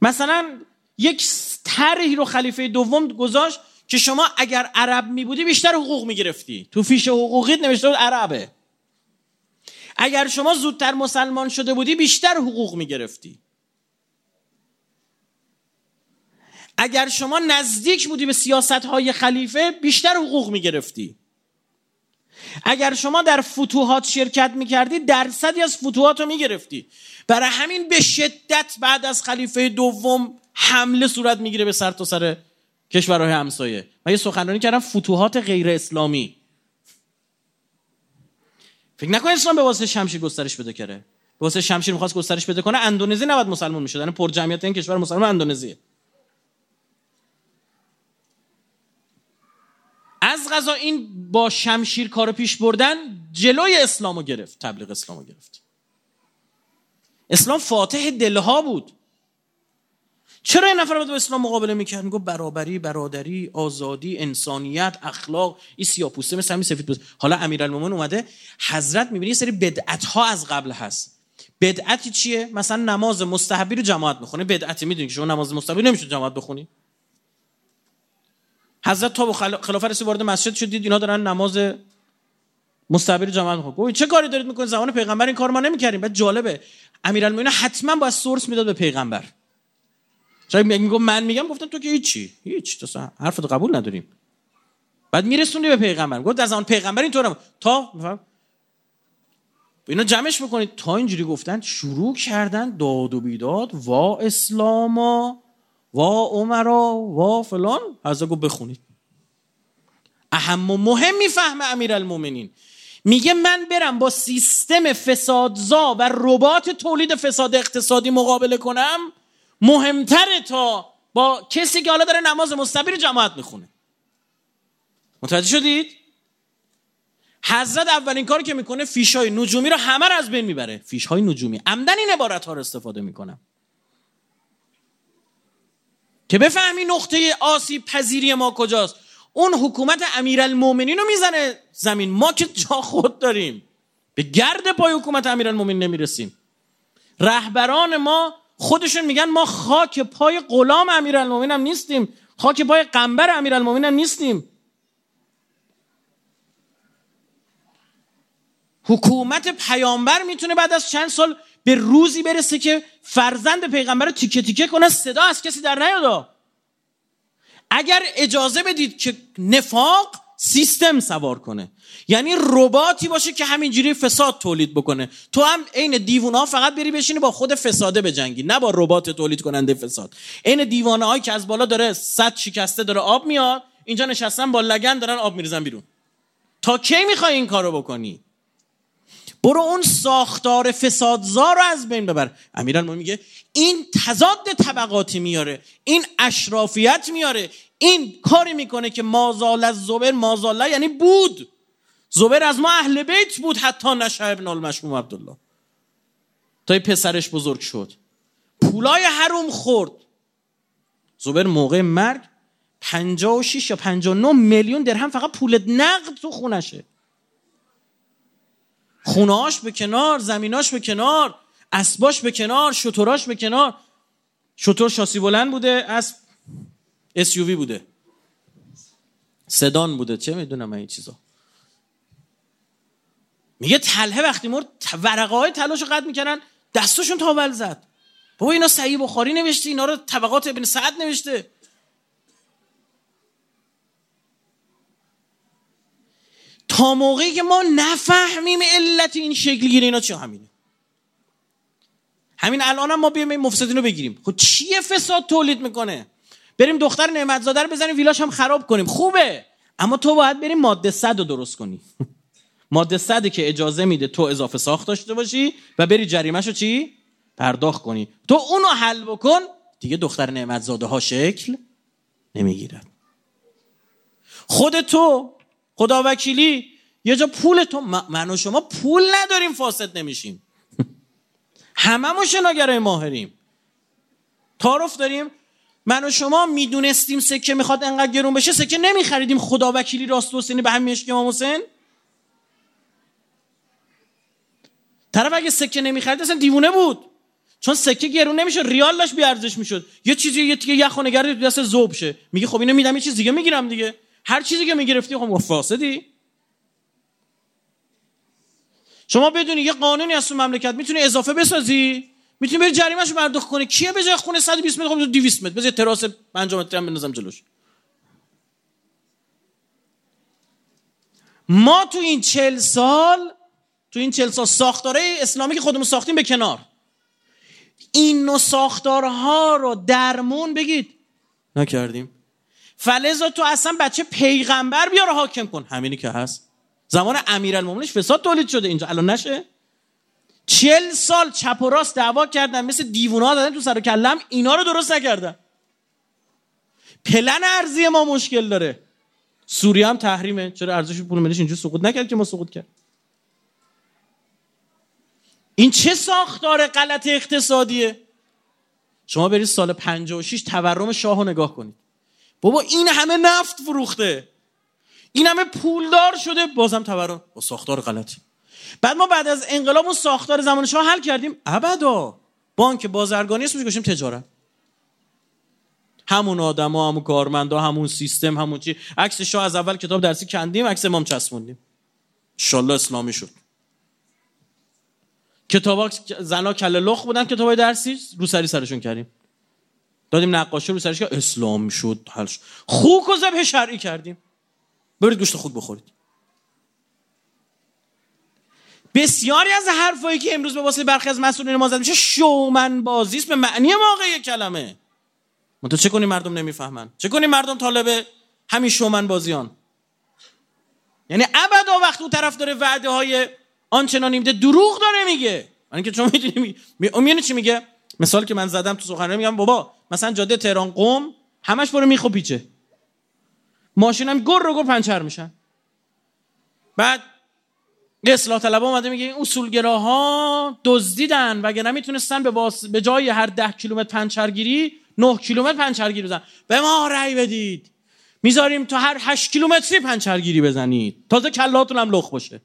مثلا یک طرحی رو خلیفه دوم گذاشت که شما اگر عرب می بودی بیشتر حقوق می گرفتی تو فیش حقوقیت نوشته بود عربه. اگر شما زودتر مسلمان شده بودی بیشتر حقوق می گرفتی اگر شما نزدیک بودی به سیاست های خلیفه بیشتر حقوق می گرفتی اگر شما در فتوحات شرکت می کردی درصدی از فتوحات رو می گرفتی برای همین به شدت بعد از خلیفه دوم حمله صورت می‌گیره به سر تا سر کشورهای همسایه. من یه سخنرانی کردم فتوحات غیر اسلامی. فکر نکنید اسلام به واسطه شمشیر گسترش بده کرده به واسطه شمشیر می‌خواست گسترش بده کنه اندونزی نباید مسلمان می‌شد. یعنی پر جمعیت این کشور مسلمان اندونزیه از غذا این با شمشیر کار پیش بردن جلوی اسلامو گرفت تبلیغ اسلامو گرفت. اسلام فاتح دلها بود. چرا این نفر با اسلام مقابله می‌کرد می‌گفت برابری برادری آزادی انسانیت اخلاق این سیاپوسته مثل همین سفید پوسته حالا امیرالمومنین اومده حضرت می‌بینی یه سری بدعت ها از قبل هست. بدعتی چیه؟ مثلا نماز مستحبی رو جماعت می‌خونه. بدعتی می‌دونی که شما نماز مستحبی نمیشه جماعت بخونی. حضرت تا خلافت رسول وارد مسجد شدید اینا دارن نماز رو جماعت می‌خونه چه کاری دارید می‌کنید؟ زمان پیغمبر این کار ما نمی‌کردیم. بعد جالبه. امیرالمومنین حتما با سورس می‌داد به پیغمبر. شاید میگم من میگم گفتم تو که هیچی. هیچ. تو حرفت قبول نداریم. بعد میرسونی به پیغمبر. گفت در زمان پیغمبر اینطورم تا اینا جمعش بکنید. تا اینجوری گفتن شروع کردن داد و بیداد. وا اسلاما وا عمرا وا فلان. از گفت بخونید. اهم و مهم می‌فهمه امیرالمومنین میگه من برم با سیستم فسادزا و ربات تولید فساد اقتصادی مقابله کنم. مهمتره تا با کسی که حالا داره نماز مستبیر جماعت می‌خونه. متوجه شدید؟ حضرت اولین کاری که می‌کنه فیش های نجومی رو همه رو از بین می‌بره. فیش های نجومی. عمدن این عبارت ها رو استفاده می‌کنم که بفهمی نقطه آسیب پذیری ما کجاست. اون حکومت امیرالمومنین رو می‌زنه زمین. ما که جا خود داریم. به گرد پای حکومت امیرالمومنین نمی‌رسیم. رهبران ما خودشون میگن ما خاک پای غلام امیرالمومنین هم نیستیم. خاک پای قنبر امیرالمومنین هم نیستیم. حکومت پیامبر می‌تونه بعد از چند سال به روزی برسه که فرزند پیغمبر رو تیکه تیکه کنه صدا از کسی در نیادا. اگر اجازه بدید که نفاق سیستم سوار کنه. یعنی رباتی باشه که همینجوری فساد تولید بکنه. تو هم عین دیوونه فقط بری بشینی با خود فساده بجنگی نه با ربات تولید کننده فساد. عین دیوانه هایی که از بالا داره صد شکسته داره آب میاد اینجا نشستن با لگن دارن آب میریزن بیرون. تا کی می‌خوای این کارو بکنی؟ برو اون ساختار فسادزار رو از بین ببر. امیرالمومنین میگه این تضاد طبقاتی میاره این اشرافیت میاره این کاری می‌کنه که مازال از زبر مازاله یعنی بود. زبر از ما اهل بیت بود حتی نشه ابن المشموم عبدالله. تا پسرش بزرگ شد. پولای حروم خورد. زبر موقع مرگ 56 یا 59 میلیون درهم فقط پول نقد تو خونشه. خونهاش به کنار زمیناش به کنار اسباش به کنار شطوراش به کنار. شطور شاسی بلند بوده اسب SUV بوده. سدان بوده چه می‌دونم این چیزا. میگه تله وقتی مرد ورقه های تلاش رو قد می‌کنن دستشون تاول زد. بابا اینا سعی بخاری نوشته اینا رو طبقات ابن سعد نوشته. تا موقعی که ما نفهمیم علت این شکل گیری اینا چه همینه. همین الان هم ما بیایم این مفسدین رو بگیریم. خب چیه فساد تولید می‌کنه؟ بریم دختر نعمتزاده رو بزنیم ویلاش هم خراب کنیم. خوبه. اما تو باید بریم ماده صد رو درست کنی. ماده صدی که اجازه میده تو اضافه ساخت داشته باشی و بری جریمش رو چی؟ پرداخت کنی. تو اونو حل بکن دیگه دختر نعمتزاده ها شکل نمی‌گیرد خود تو خدا وکیلی یه جا پول تو من و شما پول نداریم فاسد نمیشیم. هممون شناگرای ماهریم. تعارف داریم من و شما می‌دونستیم سکه می‌خواد انقدر گرون بشه سکه نمیخریدیم. خدا وکیلی راست حسینی به همین عشق امام حسین طرف اگه سکه نمی‌خرید اصلا دیوونه بود. چون سکه گرون نمیشه ریال داشت بی ارزش می‌شد. یه چیزی یه تیکه یخ و نگرد دست ذوب شه. میگه خب اینو میدم یه چیز دیگه می‌گیرم دیگه. هر چیزی که می‌گرفتی خب فاسدی. شما بدونی یه قانونی از تو مملکت می‌تونی اضافه بسازی؟ می‌تونی بری جریمه‌شو پرداخت کنی؟ کیه به جای خونه 120 متر؟ خب 200 متر. بذار تراس 5 متری هم بندازم جلوش. ما تو این چل سال تو این چل سال ساختاره اسلامی که خودمون ساختیم به کنار. این نوع ساختارها رو درمون بگید. نکردیم. فلزا تو اصلا بچه پیغمبر بیاره حاکم کن. همینی که هست. زمان امیرالمومنینش فساد تولید شده اینجا. الان نشه. چل سال چپ و راست دعوا کردن مثل دیوونا دادن تو سر و کلم. اینا رو درست نکردن. پلن ارزی ما مشکل داره. سوریه هم تحریمه. چرا ارزش پول ملیش اینجا سقوط نکرد که ما سقوط کرد این چه ساختار غلط اقتصادیه؟ شما برید سال 56 تورم شاه رو نگاه کنید. بابا این همه نفت فروخته. این همه پولدار شده. بازم تورم. با ساختار غلطی بعد ما بعد از انقلاب اون ساختار زمان شاه حل کردیم. ابدا. بانک بازرگانی اسمش گوشیم تجارت. همون آدما همون کارمندا همون سیستم همون چی. عکس شاه از اول کتاب درسی کندیم عکس امام چسبوندیم. ان اسلامی شد. کتابا زنا کله لخ بودن کتابای درسی رو سری سرشون کردیم. دادیم نقاشی رو سرش که اسلام شد حل شد. خوک و ذبح شرعی کردیم. برید گوشت خود بخورید. بسیاری از حرفایی که امروز به واسطه برخی از مسئولین ما میشه شومن بازی است. به معنی واقعی کلمه. تو چه کنی مردم نمی‌فهمن؟ چه کنی مردم طالب همین شومن بازیان؟ یعنی ابدا وقت اون طرف داره وعده های آنچنانی میده دروغ داره میگه. یعنی که چون می‌دونی می... چی میگه؟ مثال که من زدم تو سخنرانی میگم بابا مثلا جاده تهران قم همش برو میخو پیچه ماشینم گر رو گر پنچر میشن. بعد اصلاح طلب اومده میگه این اصولگراها دزدیدن وگه نمی‌تونستن به, باس... به جای هر ده کیلومتر پنچرگیری نه کیلومتر پنچرگیری بزن به ما رأی بدید. می‌ذاریم تا هر هشت کیلومتری پنچرگیری بزنید. تازه کلاتون هم لخ باشه.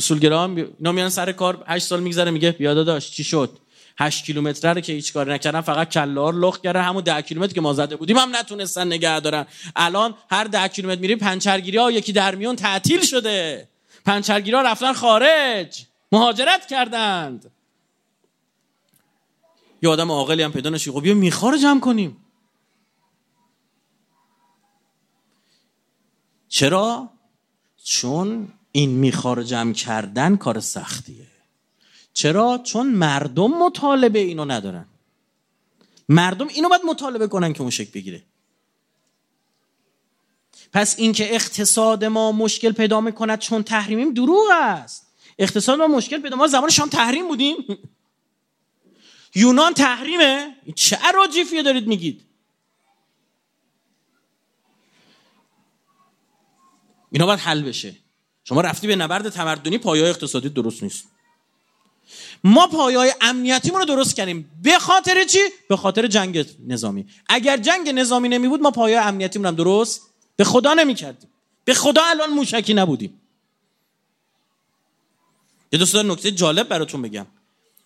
اصولگرا هم اینا میان سر کار هشت سال میگذره میگه بیادا داشت چی شد؟ 8 کیلومتر رو که هیچ کاری نکردن فقط کلار لخ کردن همون 10 کیلومتر که ما زده بودیم هم نتونستن نگه دارن. الان هر 10 کیلومتر میری پنچرگیری ها یکی در میون تعطیل شده. پنچرگیری ها رفتن خارج. مهاجرت کردند. یه آدم عاقلی هم پیدا نشی. خب بیا میخوار جمع کنیم. چرا؟ چون این میخوار جمع کردن کار سختیه. چرا؟ چون مردم مطالبه اینو ندارن. مردم اینو باید مطالبه کنن که اون شکل بگیره. پس اینکه اقتصاد ما مشکل پیدا می‌کند چون تحریمیم دروغ است. اقتصاد ما مشکل پیدا ما زمان شام تحریم بودیم. یونان تحریمه. چه عراجیفیه دارید میگید؟ اینا باید حل بشه. شما رفتی به نبرد تمدنی پایه اقتصادی درست نیست. ما پایای امنیتیمون رو درست کردیم. به خاطر چی؟ به خاطر جنگ نظامی. اگر جنگ نظامی نمی بود ما پایای امنیتیمون هم درست به خدا نمی کردیم به خدا الان موشکی نبودیم. یه دوست نکته جالب براتون بگم.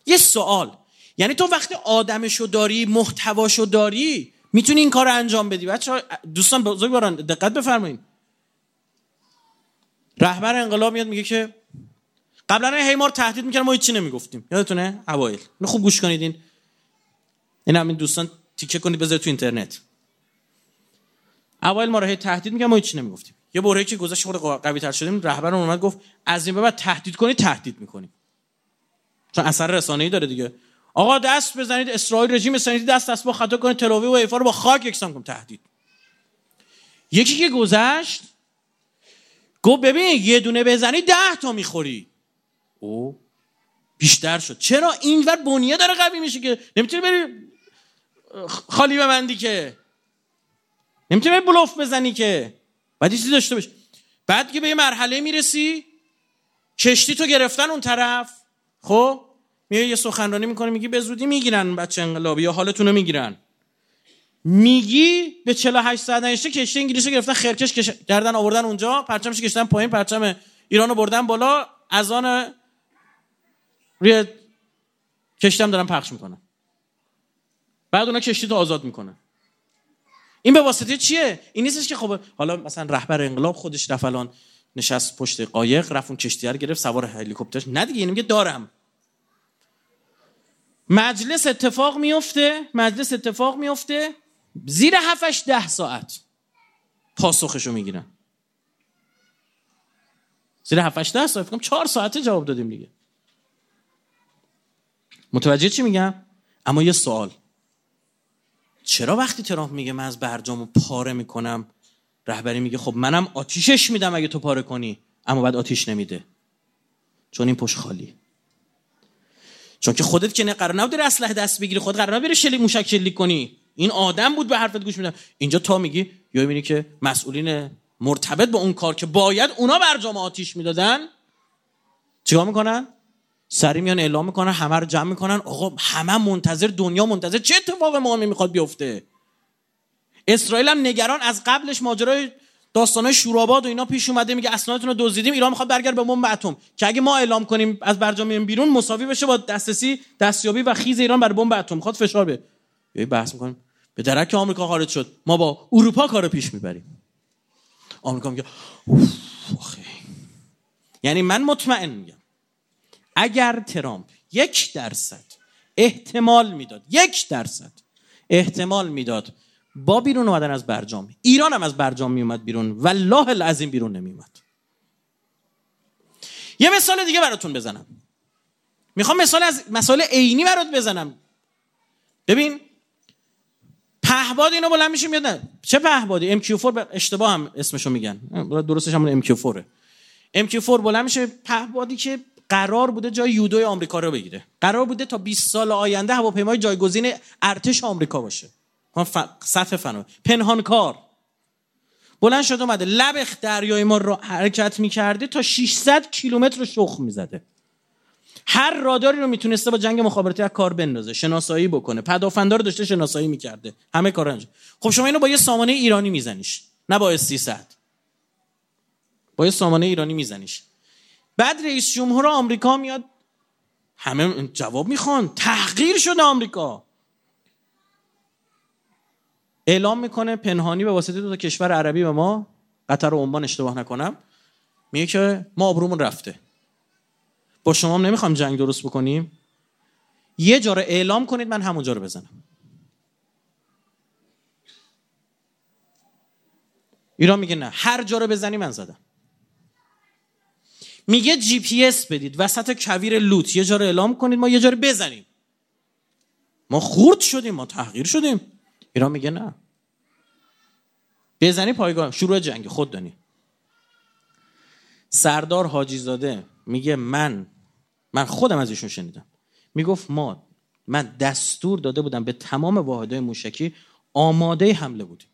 یه سوال. یعنی تو وقتی آدمشو داری محتواشو داری می‌تونی این کار رو انجام بدی. بچه دوستان بزرگ دقت بفرمایید رهبر انقلاب میاد میگه که قبلا هی ما رو تهدید می‌کردن ما هیچی نمی‌گفتیم. یادتونه؟ اوایل. خوب گوش کنیدین این. همین دوستان تیکه کنید بذارید تو اینترنت. اوایل ما رو هی تهدید می‌کردن ما هیچی نمی‌گفتیم. یه بوره که گذشت خود قوی تر شدیم رهبر اومد گفت از این به بعد تهدید کنید تهدید می‌کنیم چون اثر رسانه‌ای داره دیگه. آقا دست بزنید اسرائیل رژیم اسرائیلی دست دست با خطا کنید تلاوی و ایفا رو با خاک یکسان کنید تهدید. یکی که گذشت گفت ببین یه دونه بزنی ده تا می‌خوری. او بیشتر شد. چرا اینور بنیه داره قوی میشه که؟ نمی‌تونی بری خالی ببندی که. نمی‌تونی بلوف بزنی که. بعد چیزی داشته باش. بعد که به یه مرحله می‌رسی کشتی تو گرفتن اون طرف. خب؟ میای یه سخنرانی می‌کنه میگی به زودی می‌گیرن بچه انقلابی یا حالتون رو می‌گیرن. میگی به 48 ساعت نشته کشتی انگلیسی گرفتن خرکش کش... کردن آوردن اونجا پرچمش کشتن پایین پرچم ایرانو بردن بالا. از آن روی کشتم دارن پخش می‌کنن بعد اونا کشتی تو آزاد می‌کنن این به واسطه چیه؟ این نیستش که خب حالا مثلا رهبر انقلاب خودش رفت الان نشست پشت قایق رفت اون کشتی رو گرفت سوار هلیکوپترش. نه دیگه میگه دارم. مجلس اتفاق میفته مجلس اتفاق میفته زیر هفتش ده ساعت پاسخشو می‌گیرن. زیر هفتش ده ساعت فکرم چهار ساعته جواب دادیم دیگه. متوجه چی میگم؟ اما یه سوال. چرا وقتی ترامپ میگه من از برجامو پاره می‌کنم رهبری میگه خب منم آتیشش میدم اگه تو پاره کنی اما بعد آتیش نمیده. چون این پشت خالی چون که خودت که قرار نبود اسلحه دست بگیری خود قرار نبود شلیک موشک شلیک کنی. این آدم بود به حرفت گوش میدم اینجا تا میگی یا می‌بینی که مسئولین مرتبط با اون کار که باید اونا برجام آتیش می‌دادن چیکار می‌کنن؟ سری میان اعلام می‌کنن همه رو جمع می‌کنن. آقا همه منتظر دنیا منتظر چه اتفاق ما می‌خواد بیفته؟ اسرائیل هم نگران از قبلش ماجرای داستانای شوراباد و اینا پیش اومده میگه اسنادتون رو دزدیدیم ایران می‌خواد برگرد به بمب اتم که اگه ما اعلام کنیم از برجام بیرون مساوی بشه با دسترسی دستیابی و خیز ایران بر بمب اتم. می‌خواد فشار به یه بحث می‌کنیم. به درک آمریکا خارج شد. ما با اروپا کارو پیش می‌بریم. آمریکا میگه یعنی من مطمئن میگم اگر ترامپ یک درصد احتمال می‌داد یک درصد احتمال می‌داد با بیرون اومدن از برجام ایران هم از برجام میومد بیرون والله العظیم بیرون نمیومد یه مثال دیگه براتون بزنم. می‌خوام مثال از مسائل عینی برات بزنم. ببین پهباد اینو بلند میشه میاد چه پهبادی؟ ام کیو 4 اشتباه هم اسمشو میگن. درستش همون ام کیو 4 ام کیو 4 بلند میشه پهبادی که قرار بوده جای یودوی آمریکا رو بگیره. قرار بوده تا 20 سال آینده هواپیمای جایگزین ارتش آمریکا باشه. ف... سطح فنا. پنهانکار بلند شد اومده. لب دریای ما رو حرکت می‌کرده تا 600 کیلومتر رو شخ می‌زده. هر راداری رو می‌تونسته با جنگ مخابراتی از کار بندازه شناسایی بکنه. پدافندا رو داشته شناسایی می‌کرده. همه کار انجام. خب شما اینو با یه سامانه ایرانی میزنیش. نه با 300 با یه سامانه ایرانی میزنیش. بعد رئیس جمهور آمریکا میاد. همه جواب می‌خوان. تحقیر شده آمریکا. اعلام می‌کنه پنهانی به واسطه دو تا کشور عربی به ما. قطر و عمان اشتباه نکنم. میگه که ما آبرومون رفته. با شما هم نمی‌خوام جنگ درست بکنیم. یه جا رو اعلام کنید من همونجا رو بزنم. ایران میگه نه هر جا رو بزنی من زدم. میگه جی پی اس بدید وسط کویر لوت. یه جا رو اعلام کنید ما یه جا رو بزنیم. ما خورد شدیم ما تحقیر شدیم. ایران میگه نه. بزنی پایگاه شروع جنگ خود دانی سردار حاجی زاده میگه من من خودم از ایشون شنیدم. می‌گفت ما من دستور داده بودم به تمام واحدهای موشکی آماده حمله بودیم.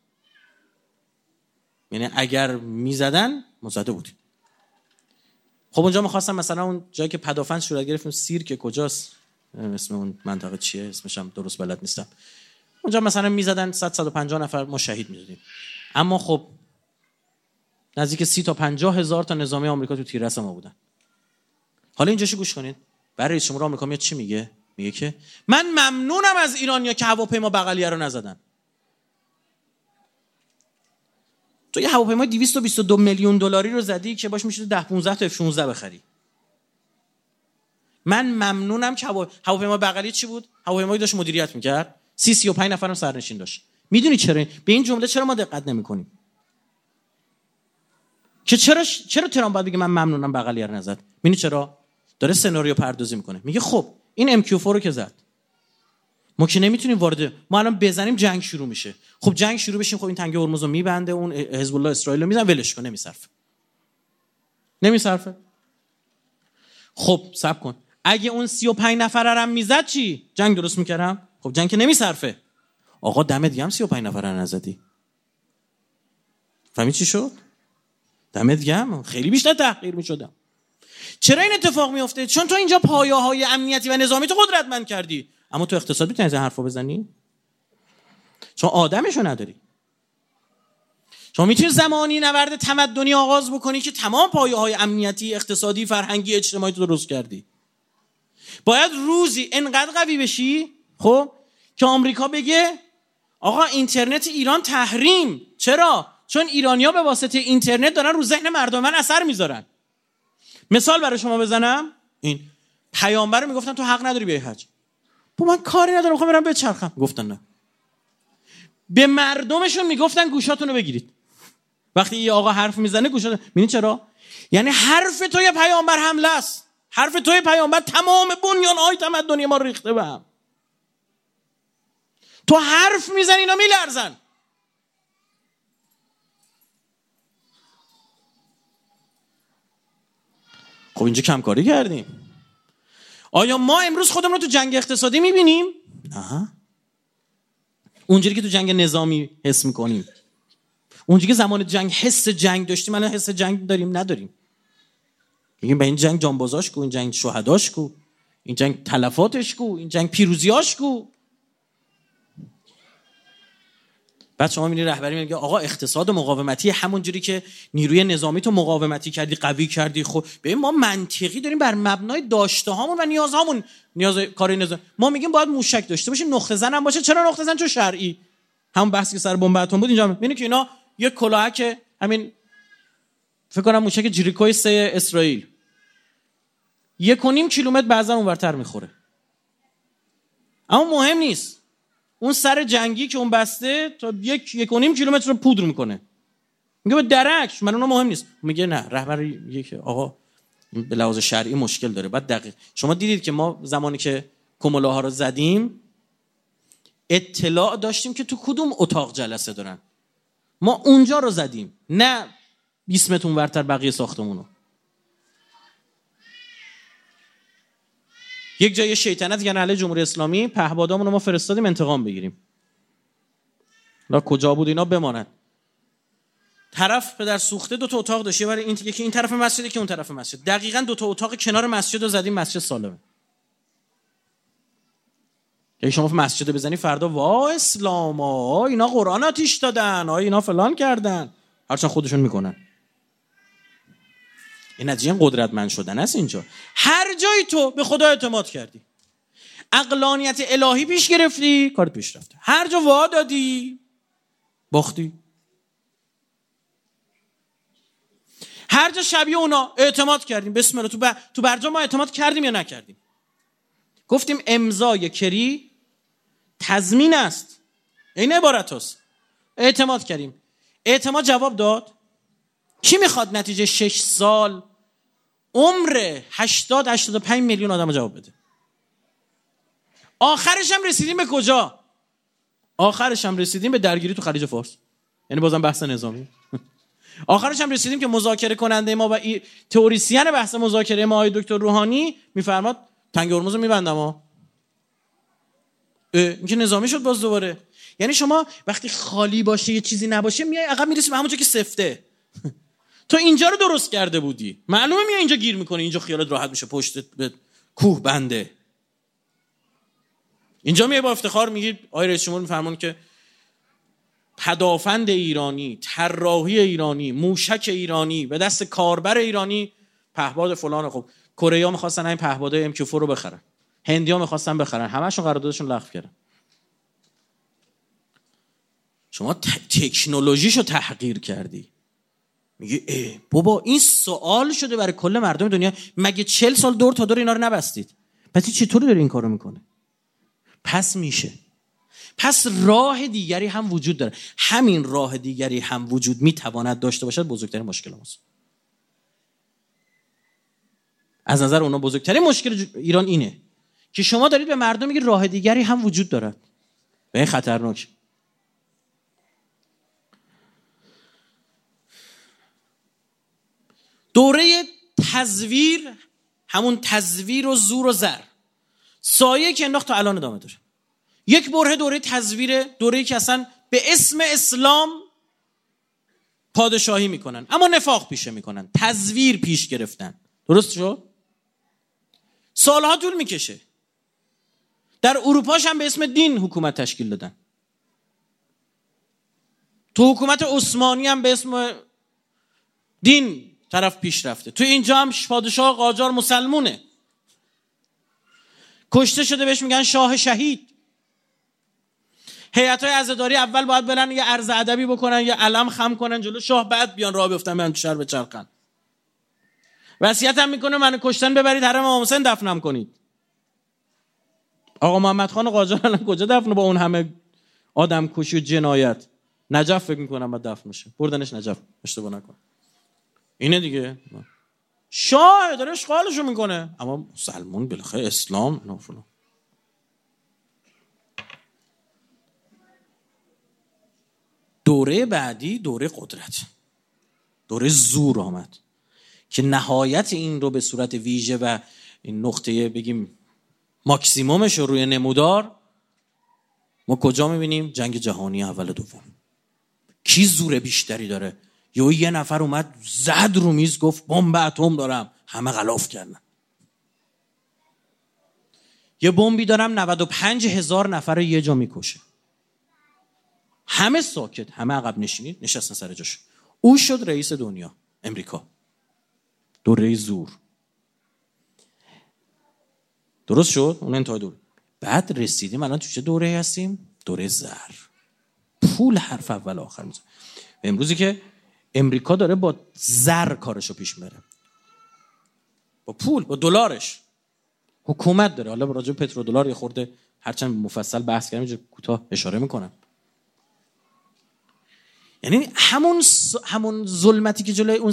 یعنی اگر می‌زدن مزده بودیم. خب اونجا می‌خواستم مثلا اون جایی که پدافند صورت گرفتیم سیر کجاست؟ اسم اون منطقه چیه؟ اسمش هم درست بلد نیستم. اونجا مثلا می‌زدن 100 150 نفر ما شهید می‌دادیم اما خب نزدیک سی تا پنجاه هزار تا نظامی آمریکا تو تیررس ما بودن. حالا اینجاشو گوش کنید؟ برای رئیس جمهور آمریکا چی میگه؟ میگه که من ممنونم از ایرانیا که هواپیما بغلیه رو نزدن. تو یه هواپیما 222 میلیون دلاری رو زدی که باش میشه 10 15 تا F16 بخری. من ممنونم که هواپیما بغلی چی بود؟ هواپیمایی داشت مدیریت می‌کرد. سی سی و پنج نفرم سرنشین داشت. می‌دونی چرا به این جمله چرا ما دقت نمی‌کنیم؟ که چرا چرا ترامپ باید بگه من ممنونم بغلیه رو نزد؟ می‌دونی چرا؟ داره سناریو پردازی می‌کنه. میگه خب این ام 4 رو که زد. ما که نمی‌تونیم وارد ما الان بزنیم جنگ شروع میشه. خب جنگ شروع بشیم خب این تنگه هرمز رو میبنده اون حزب الله اسرائیل رو میزن ولش کن نمیصرفه. نمیصرفه. خب سب کن. اگه اون 35 نفره هم می‌زد چی؟ جنگ درست می‌کردم؟ خب جنگ که نمیصرفه. آقا دم دیگه هم 35 نفره نزدی. فهمی چی شد؟ دمت گم خیلی بیشتر تحقیر می‌شدم. چرا این اتفاق میفته چون تو اینجا پایه های امنیتی و نظامی تو قدرتمند کردی. اما تو اقتصاد می‌تونی از حرفا بزنی؟ چون آدمشو نداری. شما می‌تونی زمانی نورد تمدنی آغاز بکنی که تمام پایه های امنیتی اقتصادی فرهنگی اجتماعی تو درست کردی. باید روزی انقدر قوی بشی خب که آمریکا بگه آقا اینترنت ایران تحریم. چرا؟ چون ایرانیا به واسطه اینترنت دارن رو ذهن مردم من اثر می‌ذارن. مثال برای شما بزنم. این پیامبر می‌گفتن تو حق نداری بیای حج. با من کاری ندارم می‌خوام برم بچرخم. گفتن نه. به مردمشون می‌گفتن گوشاتون رو بگیرید. وقتی یه آقا حرف می‌زنه گوشات می‌بینی چرا؟ یعنی حرف توی پیامبر حمله است. حرف توی پیامبر تمام بنیان های تمدنی ما ریخته به هم. تو حرف می‌زنی اینا میلرزن. خب اینجا کمکاری کردیم. آیا ما امروز خودمون رو تو جنگ اقتصادی می‌بینیم؟ نه اونجوری که تو جنگ نظامی حس می‌کنیم. اونجوری که زمان جنگ حس جنگ داشتیم الان حس جنگ داریم نداریم. میگیم به این جنگ جانبازاش کو این جنگ شهداش کو این جنگ تلفاتش کو این جنگ پیروزیاش کو. بعد شما می‌بینی رهبری میگه آقا اقتصاد مقاومتی همون جوری که نیروی نظامی تو مقاومتی کردی قوی کردی. خب به ما منطقی داریم بر مبنای داشته هامون و نیازهامون نیاز کاری نظام ما میگیم باید موشک داشته باشیم نقطه زن هم باشه. چرا نقطه زن؟ چون شرعی. همون بحثی که سر بمب اتم بود اینجا می‌بینی که اینا یه کلاهک همین فکر کنم موشک جریکوی سه اسرائیل. یک و نیم کیلومتر بعضا اونورتر می‌خوره. اما مهم نیست. اون سر جنگی که اون بسته تا یک یک و نیم کیلومتر رو پودر می‌کنه. میگه به درک من اونو مهم نیست. میگه نه رهبر یک آقا به لحاظ شرعی مشکل داره. بعد دقیق. شما دیدید که ما زمانی که کمولاها رو زدیم اطلاع داشتیم که تو کدوم اتاق جلسه دارن. ما اونجا رو زدیم. نه 20 متر ورتر بقیه ساختمونو. یک جای شیطنت یعنی علیه جمهوری اسلامی پهبادامون رو ما فرستادیم انتقام بگیریم. لا کجا بود اینا؟ بمانند طرف پدر سوخته دو تا اتاق داشته برای این یکی این طرف مسجد که اون طرف مسجد. دقیقا دو تا اتاق کنار مسجد رو زدیم مسجد سالمه. یعنی شما مسجد بزنی فردا وا اسلام ها اینا قرآن آتیش دادن ها اینا فلان کردن. هرچند خودشون می‌کنن. این نتیجه قدرتمند شدن است اینجا. هر جایی تو به خدا اعتماد کردی. اقلانیت الهی پیش گرفتی کارت پیش رفته هر جا وا دادی باختی. هر جا شبیه اونا اعتماد کردیم. بسم الله تو, ب... تو برجا ما اعتماد کردیم یا نکردیم؟ گفتیم امضای کری تضمین است. این عبارت هست. اعتماد کردیم. اعتماد جواب داد. کی می‌خواد نتیجه شش سال عمر 80 85 میلیون آدم جواب بده. آخرش هم رسیدیم به کجا؟ آخرش هم رسیدیم به درگیری تو خلیج فارس. یعنی بازم بحث نظامی. آخرش هم رسیدیم که مذاکره کننده ما و ای... تئوریسین بحث مذاکره ما آقای دکتر روحانی میفرماد تنگ هرمز رو میبندم ها. اینکه نظامی شد باز دوباره. یعنی شما وقتی خالی باشه یه چیزی نباشه میای عقب می‌رسی به همونجا که سفته. تو اینجا رو درست کرده بودی. معلومه میای اینجا گیر می‌کنه اینجا خیالت راحت میشه. پشت به کوه بنده. اینجا میای با افتخار میگی آقای رئیس جمهور میفرمون که پدافند ایرانی طراحی ایرانی موشک ایرانی به دست کاربر ایرانی پهباد فلان. خب کره ها می‌خواستن این پهباد ام رو بخرن. هندیا می‌خواستن بخرن. همشون قراردادشون لغو کردن. شما تکنولوژیشو تحقیر کردی. میگه ای بابا این سوال شده برای کل مردم دنیا. مگه چل سال دور تا دور اینا رو نبستید؟ پس چطوری داره این کارو می‌کنه؟ پس میشه. پس راه دیگری هم وجود داره. همین راه دیگری هم وجود می‌تواند داشته باشد بزرگترین مشکل ماست. از نظر اونا بزرگترین مشکل ایران اینه که شما دارید به مردم میگید راه دیگری هم وجود دارد. به این خطرناک. دوره تزویر همون تزویر و زور و زر. سایه که انداخت تا الان ادامه داره. یک بره دوره تزویر دوره که اصلا به اسم اسلام پادشاهی می‌کنن. اما نفاق پیشه می‌کنن. تزویر پیش گرفتن. درست شد؟ سالها طول می‌کشه. در اروپاش هم به اسم دین حکومت تشکیل دادن. تو حکومت عثمانی هم به اسم دین طرف پیش رفته. تو اینجا هم پادشاه قاجار مسلمونه. کشته شده بهش میگن شاه شهید. هیئت های عزاداری اول باید برن یه عرض ادبی بکنن یه علم خم کنن جلو شاه بعد بیان راه بیفتن بیان تو شهر بچرخن وصیت هم می‌کنه من کشتن ببرید حرم امام حسین دفنم کنید. آقا محمد خان قاجار الان کجا دفن با اون همه آدم کشی و جنایت؟ نجف فکر می‌کنم بعد دفن میشه بردنش نجف. اشتباه نکن اینه دیگه. شاه داره اشغالشو می‌کنه. اما سلمون بالاخره اسلام نه دوره بعدی دوره قدرت. دوره زور آمد که نهایت این رو به صورت ویژه و این نقطه بگیم ماکسیمومش رو روی نمودار ما کجا می‌بینیم؟ جنگ جهانی اول دوم. کی زور بیشتری داره؟ یا یه نفر اومد زد رو میز گفت بمب اتم دارم. همه غلاف کردن. یه بمبی دارم 95 هزار نفر رو یه جا می‌کشه. همه ساکت همه عقب نشینید نشستن سر جاش او شد رئیس دنیا امریکا. دوره زور. درست شد؟ اون انتهای دوره. بعد رسیدیم الان تو چه دوره هستیم؟ دوره زر. پول حرف اول آخر میزن امروزی که امریکا داره با زر کارشو پیش میره. با پول با دلارش. حکومت داره. حالا راجع پترو دلار یه خورده هرچند مفصل بحث کردم کوتاه اشاره می‌کنم. یعنی همون همون ظلمتی که جلوی اون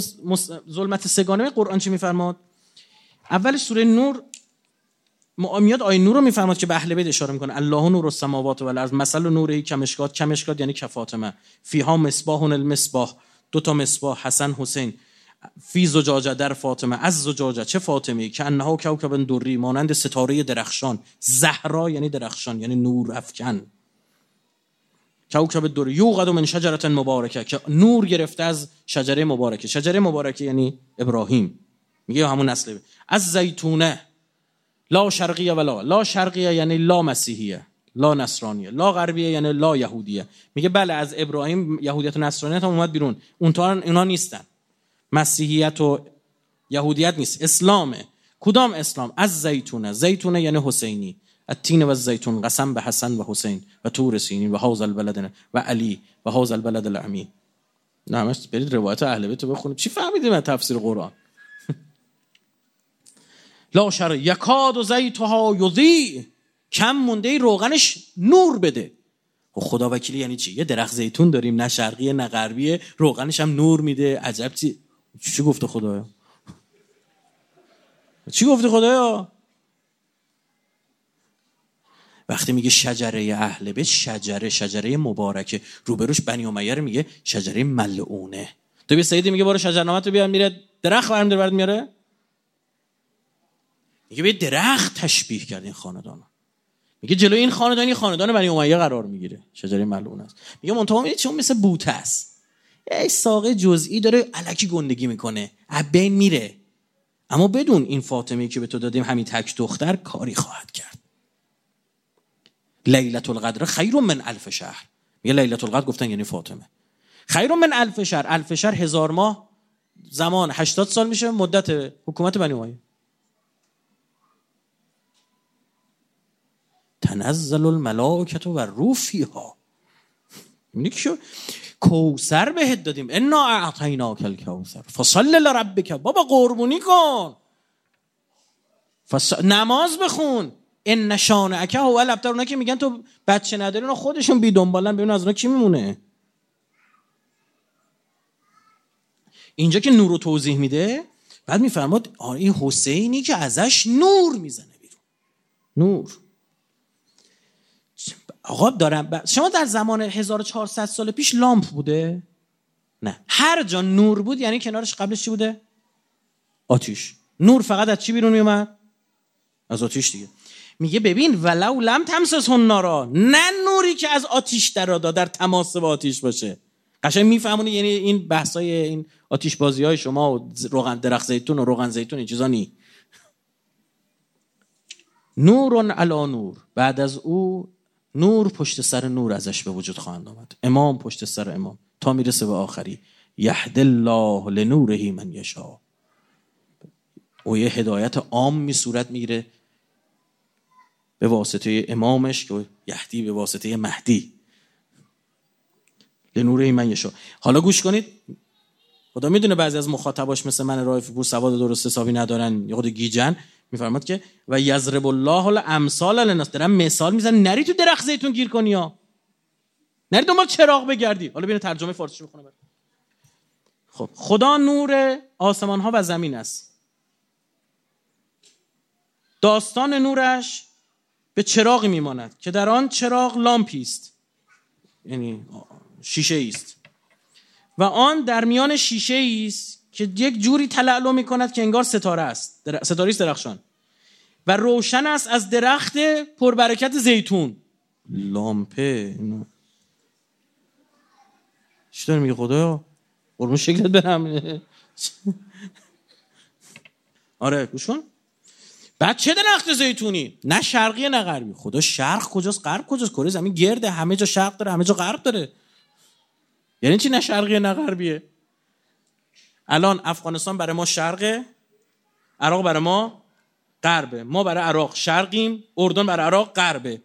ظلمت سگانه قرآن چی میفرماد؟ اول سوره نور میاد آیه نور رو میفرماد که به اهل بیت اشاره می‌کنه. الله نور السماوات و الارض مثل نوره کمشکات. کمشکات یعنی کفاتمه فیها مصباح المصباح. دو تا مصباح حسن حسین. فی زجاجه در فاطمه. از زجاجه. چه فاطمه که انها کوکب دوری مانند ستاره درخشان. زهرا یعنی درخشان یعنی نور افکن. کوکب دوری یوقد من شجرت مبارکه. که نور گرفته از شجره مبارکه. شجره مبارکه یعنی ابراهیم. میگه همون نسل. از زیتونه. لا شرقیه ولا لا شرقیه یعنی لا مسیحیه. لا نصرانیه. لا غربیه یعنی لا یهودیه. میگه بله از ابراهیم یهودیت و نصرانیت هم اومد بیرون. اون اینا نیستن. مسیحیت و یهودیت نیست. اسلامه. کدام اسلام؟ از زیتونه. زیتونه یعنی حسینی. التین و زیتون قسم به حسن و حسین و تور سینی و حوز البلد و علی و حوز البلد الامین. نه همش برید روایت اهل بیت بخونید. چی فهمیدیم من تفسیر قرآن؟ لا شر یکاد و زیتها یضی کم مونده روغنش نور بده. و خب خدا وکیلی یعنی چی؟ یه درخت زیتون داریم نه شرقی نه غربیه روغنش هم نور میده. عجب چی؟ چی گفته خدایا؟ چی گفته خدایا؟ وقتی میگه شجره اهل بیت شجره شجره مبارکه. روبروش بنی امیه میگه شجره ملعونه. تو بیا سیدی میگه برو شجرنامه تو بیا میره درخت برم برد میاره؟ میگه به درخت تشبیه کرد این خاندان. میگه جلو این خاندانی خاندان بنی امیه قرار می‌گیره. شجره ملعون است؟ میگه منتها چون مثل بوته است یه ساقه جزئی داره علکی گندگی می‌کنه. بین میره. اما بدون این فاطمه که به تو دادیم همین تک دختر کاری خواهد کرد. لیلت القدر خیر من الف شهر. میگه لیلت القدر گفتن یعنی فاطمه. خیر من الف شهر. الف شهر هزار ماه زمان 80 سال میشه مدت حکومت بنی امیه. تنزل الملائکت و روح فیها میگه که کوسر بهت دادیم. انا اعطیناک الکوثر. فصل لربک. بابا قربونی کن. فص... نماز بخون. ان نشان اکه هو الابتر اونا که میگن تو بچه نداری اونا خودشون بی دنبالن. ببین از اونا کی میمونه. اینجا که نور رو توضیح میده بعد میفرماد این حسینی که ازش نور می‌زنه بیرون. نور. آقا دارم شما در زمان 1400 سال پیش لامپ بوده؟ نه. هر جا نور بود یعنی کنارش قبلش چی بوده؟ آتیش. نور فقط از چی بیرون میومد از آتیش دیگه. میگه ببین ولو لم تمسس نارا نه نوری که از آتیش در در تماس با آتیش باشه. قشنگ میفهمونی؟ یعنی این بحثای این آتیش بازی های شما و روغن درخت زیتون و روغن زیتون این چیزا نی. نور علا نور. بعد از او نور پشت سر نور ازش به وجود خواهند آمد. امام پشت سر امام. تا می‌رسه به آخری. یهد الله لنوره من یشا او یه هدایت عام می صورت می‌گیره به واسطه امامش که یهدی به واسطه مهدی. لنوره من یشا حالا گوش کنید. خدا می‌دونه بعضی از مخاطباش مثل من رایف پور سواد درست حسابی ندارن یه خود گیجن. میفرماد که و یضرب الله الامثال للناس. دارم مثال میزن نری تو درخت زیتون گیر کنی ها. نری دنبال چراغ بگردی. حالا ببین ترجمه فارسی می‌خونم خب خدا نور آسمان ها و زمین است. داستان نورش به چراغی میماند که در آن چراغ لامپی است. یعنی شیشه است. و آن در میان شیشه است که یک جوری تلعلو می کند که انگار ستاره است. در... ستاره درخشان. و روشن است از درخت پربرکت زیتون. لامپه داره میگه خدایا قربون شکلت برم. آره کن. بعد چه درخت زیتونی؟ نه شرقی نه غربی. خدا شرق کجاست؟ غرب کجاست؟ کره زمین گرده. همه جا شرق داره همه جا غرب داره. یعنی چی نه شرقی نه غربیه؟ الان افغانستان برای ما شرقه عراق برای ما غربه. ما برای عراق شرقیم اردن برای عراق غربه.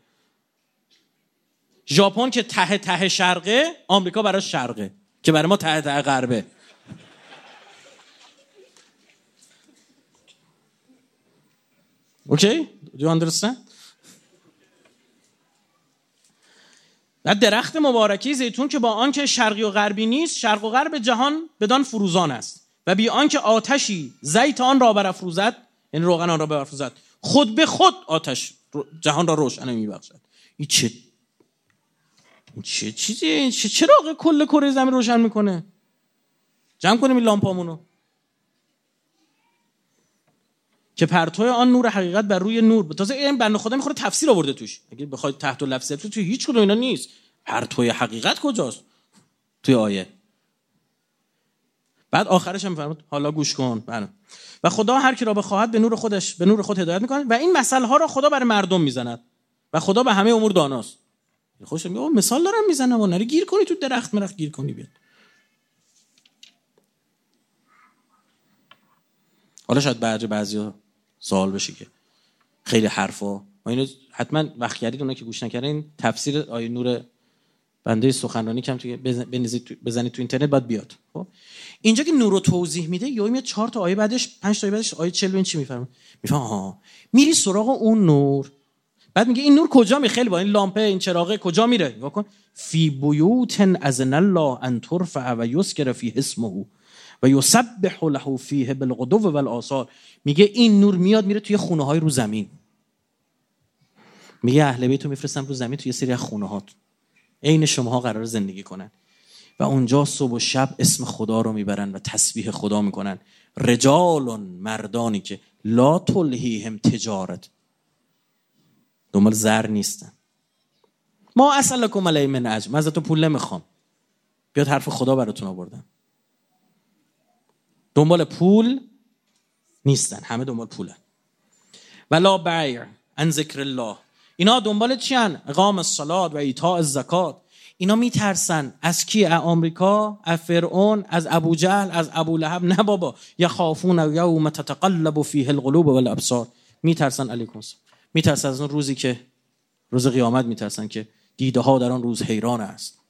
ژاپن که ته ته شرقه آمریکا برای شرقه که برای ما ته ته غربه. اوکی؟ You understand? و درخت مبارکی زیتون که با آنکه شرقی و غربی نیست شرق و غرب جهان بدان فروزان است. و بی آنکه آتشی زیت آن را برافروزد یعنی روغن آن را برافروزد. خود به خود آتش جهان را روشن میبخشد. این چه چه چیزی چه چراغ کل کره زمین روشن می‌کنه؟ جمع کنیم این لامپامونو. که پرتو آن نور حقیقت بر روی نور تازه این بنده خدا می‌خوره تفسیر آورده توش. اگه بخواید تحت لفظ تو هیچ کدوم اینا نیست. پرتو حقیقت کجاست توی آیه؟ بعد آخرش هم فرمود حالا گوش کن. بله. و خدا هر کی را بخواهد به نور خودش به نور خود هدایت می‌کنه و این مسئله ها را خدا برای مردم می‌زند و خدا به همه امور داناست. خوش میگه مثال دارم می‌زنم و نری گیر کنی تو درخت مرخ گیر کنی بیاد. حالا شاید بعضی بعضی سوال بشه که خیلی حرفا. ما اینو حتما وقت کردید اونا که گوش نکردین تفسیر آیه نور بنده سخنرانی کم توی بزنید تو اینترنت باید بیاد. خب؟ اینجا که نور رو توضیح میده یا میاد چهار تا آیه بعدش پنج تا آیه بعدش آیه 40 این چی می‌فهمه؟ میفهم ها میری سراغ اون نور. بعد میگه این نور کجا می خیلی با این لامپه این چراغه کجا میره؟ نگاه کن. فی بیوت اذن الله ان ترفع و یذکر فی اسمه. و یسبح له فیه بالغدو و بالآصال میگه این نور میاد میره توی خونه های رو زمین. میگه اهل بیتو میفرستم رو زمین توی سری خونه هات عین شماها قرار زندگی کنن. و اونجا صبح و شب اسم خدا رو می‌برن و تسبیح خدا می‌کنن. رجال مردانی که لا تلهیهم تجارت. دنبال زر نیستن. ما اصلا لکم علی من من ازتون پول نمی‌خوام. بیاد حرف خدا براتون آوردم. دنبال پول نیستن. همه دنبال پولن ولا بیع ان ذکر الله. اینا دنبال چیان؟ اقام الصلات و ایتاء الزکات. اینا میترسن از کی؟ از آمریکا از فرعون از ابو جهل از ابو لهب؟ نه بابا. یخافون یوم تتقلب فیه القلوب والابصار. میترسن علیکم میترسن از اون روزی که روز قیامت میترسن که دیده ها در آن روز حیران است.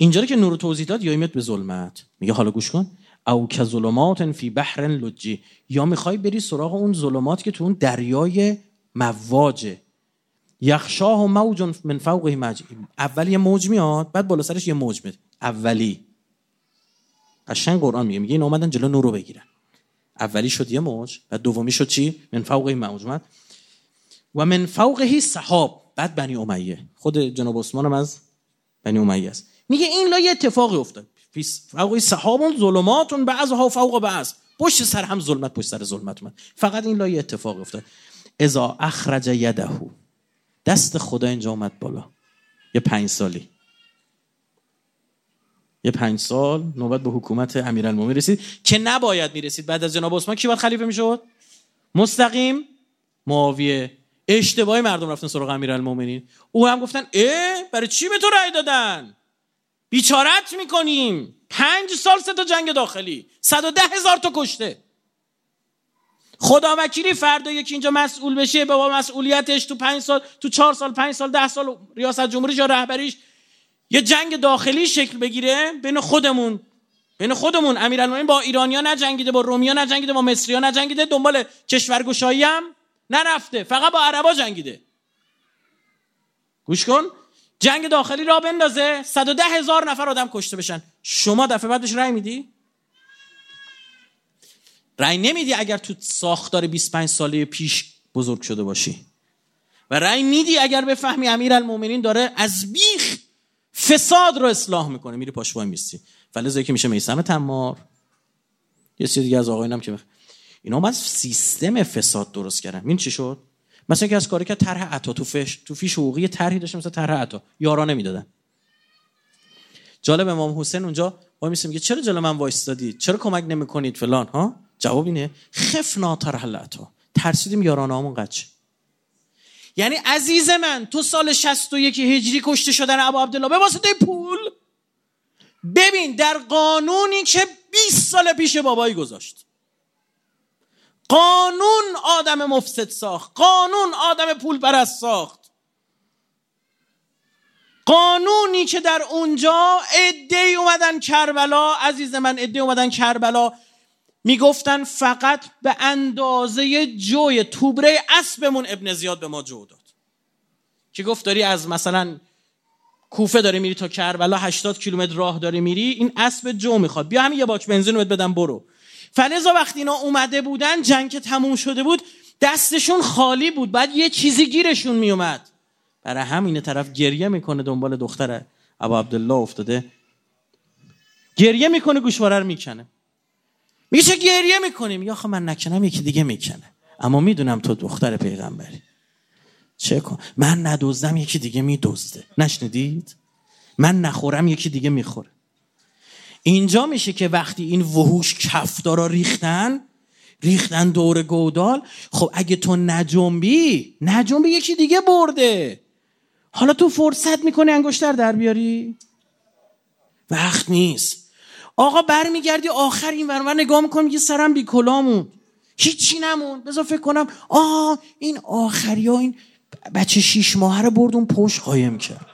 اینجا که نور توضیح داد یا میاد به ظلمت؟ میگه حالا گوش کن. او که ظلمات فی بحر لجی. یا می‌خوای بری سراغ اون ظلمات که تو اون دریای مواجه یخشاه و موج من فوقه مج اول یه موج میاد بعد بالا سرش یه موج میاد. اولی. قشنگ قرآن میگه. میگه این اومدن جلو نور رو بگیرن. اولی شد یه موج بعد دومی شد چی؟ من فوقه موج اومد. و من فوقه سحاب بعد بنی امیه. خود جناب عثمان هم از بنی امیه است. میگه این لا یه اتفاقی افتاد. فوق سحاب ظلمات بعضها فوق بعض. پشت سر هم ظلمت پشت سر ظلمت اومد. فقط این لا یه اتفاق افتاد. اذا اخرج یده. دست خدا اینجا اومد بالا. یه پنج سالی. یه پنج سال نوبت به حکومت امیرالمومنین رسید که نباید می‌رسید. بعد از جناب عثمان کی باید خلیفه می‌شد؟ مستقیم معاویه. اشتباهی مردم رفتن سراغ امیرالمومنین. او هم گفتن اه برای چی به تو رأی دادن؟ بیچارت می‌کنیم. پنج سال سه تا جنگ داخلی. صد و ده هزار تا کشته. خدا وکیلی فردا یکی اینجا مسئول بشه با مسئولیتش تو پنج سال تو چهار سال پنج سال ده سال ریاست جمهوری یا رهبریش یه جنگ داخلی شکل بگیره. بین خودمون بین خودمون. امیرالمومنین با ایرانیا نجنگیده با رومیا نجنگیده با مصریا نجنگیده. دنبال کشورگشایی هم نرفته. فقط با عربا جنگیده. گوش کن. جنگ داخلی را بندازه. 110 هزار نفر آدم کشته بشن. شما دفعه بعدش رأی میدی؟ رأی نمیدی اگر تو ساختار 25 ساله پیش بزرگ شده باشی. و رأی میدی اگر بفهمی امیر المومنین داره از بیخ فساد رو اصلاح می‌کنه. میری پاش وای میستی. فلزایی که میشه میسم تمار. یه سری دیگه از آقایونم که اینا از سیستم فساد درست کردن این چی شد؟ مثلا که از کاری که طرح عطا تو فیش تو فیش حقوقی طرحی داشته مثلا طرح عطا. یارا نمی‌دادن. جالب امام حسین اونجا وای میسه میگه چرا جلو من وایستادید چرا کمک نمی‌کنید فلان؟ ها؟ جواب اینه خفنا طرح عطا. ترسیدیم یارانه‌مون قچ یعنی عزیز من تو سال 61 هجری کشته شدن ابو عبدالله به واسطه پول. ببین در قانونی که 20 سال پیش بابایی گذاشت. قانون آدم مفسد ساخت. قانون آدم پول پرست ساخت. قانونی که در اونجا عده اومدن کربلا عزیز من عده اومدن کربلا. می‌گفتن فقط به اندازه جوی توبره اسبمون ابن زیاد به ما جو داد. که گفت داری از مثلا کوفه داری میری تا کربلا 80 کیلومتر راه داری میری این اسب جو می‌خواد. بیا همین یه باک بنزین رو بدم برو. فلزا وقتی اینا اومده بودن جنگ که تموم شده بود دستشون خالی بود. بعد یه چیزی گیرشون میومد. برای همین طرف گریه می‌کنه دنبال دختر ابا عبدالله افتاده. گریه می‌کنه گوشواره رو می‌کنه. میگه چه گریه می‌کنی؟ میگه آخه من نکنم یکی دیگه می‌کنه. اما می‌دونم تو دختر پیغمبری. چه کن؟ من ندوزدم یکی دیگه میدزده. نشنیدید؟ من نخورم یکی دیگه می‌خوره. اینجا میشه که وقتی این وحوش کفدارا ریختن ریختن دور گودال خب اگه تو نجنبی نجنبی یکی دیگه برده. حالا تو فرصت می‌کنی انگشتر در بیاری؟ وقت نیست. آقا برمیگردی آخر این ورور نگاه می‌کنم میگه سرم بی کلامون هیچی نمون بذار فکر کنم آه این آخری ها این بچه شیش ماهه رو برد اون پشت قایم کرد.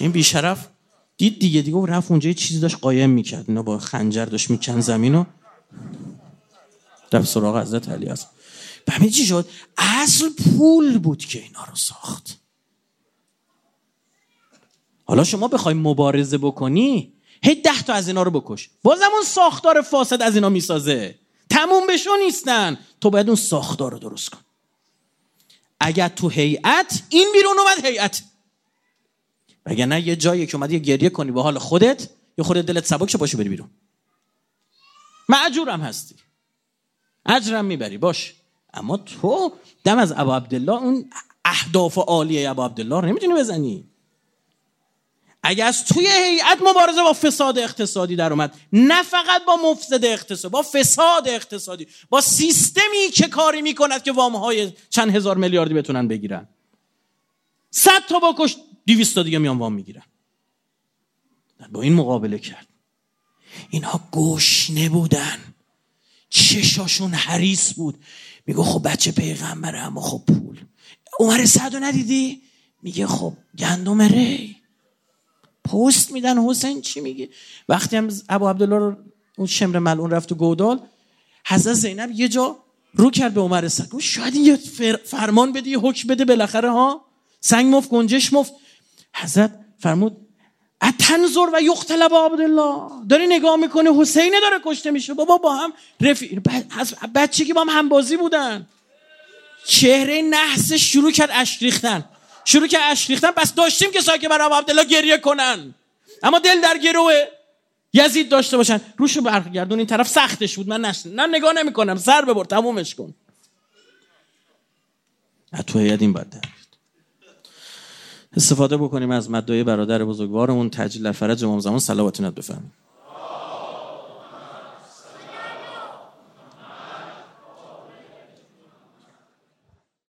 این بیشرف دید دیگه دیگه رفت اونجا یه چیزی داشت قایم می‌کرد. اینا با خنجر داشت میکن زمین و رفت سراغ حضرت علی است به چی شد؟ اصل پول بود که اینا رو ساخت. حالا شما بخوای مبارزه بکنی هی ده تا از اینا رو بکش. بازم اون ساختار فاسد از اینا می‌سازه. تموم بشو نیستن. تو باید اون ساختار رو درست کن. اگر تو هیئت این بیرون اومد هیئت. مگه نه یه جایی که اومدی گریه کنی به حال خودت یا خودت دلت سبک شه باشه بری بیرون. معجورم هستی. اجرم می‌بری باش. اما تو دم از ابا عبدالله اون اهداف عالیه ابا عبدالله رو نمی‌تونی بزنی. اگه از توی هیئت مبارزه با فساد اقتصادی در اومد نه فقط با مفسد اقتصادی با فساد اقتصادی با سیستمی که کاری می‌کند که وام های چند هزار میلیاردی بتونن بگیرن. صد تا بکش دیویستا دیگه میان وام می‌گیرن. با این مقابله کرد. اینها گشنه بودن. چشاشون حریص بود. میگه خب بچه پیغمبره اما خب پول. عمر صدو ندیدی؟ میگه خب گندم ری. پست میدن حسین چی میگه؟ وقتی هم ابو عبدالله رو اون شمر ملعون رفت و گودال حضرت زینب یه جا رو کرد به عمر سعد گفت شاید یه فرمان بده یه حکم بده بالاخره ها؟ سنگ مفت گنجش مفت. حضرت فرمود اتنظر و یختل با عبدالله. داری نگاه می‌کنه حسین داره کشته میشه. بابا با هم رفی... بچه که با هم همبازی بودن. چهره نحس شروع کرد اشریختن شروع کرد اشریختن پس داشتیم که ساکه برای عبدالله گریه کنن. اما دل در گروه یزید داشته باشن. روشو برگردون این طرف سختش بود. من نشن نه نگاه نمی‌کنم. سر ببر تمومش کن. تو هیئت این استفاده بکنیم از مدعای برادر بزرگوارمون تجلیل فرج امام زمان صلوات بفهمیم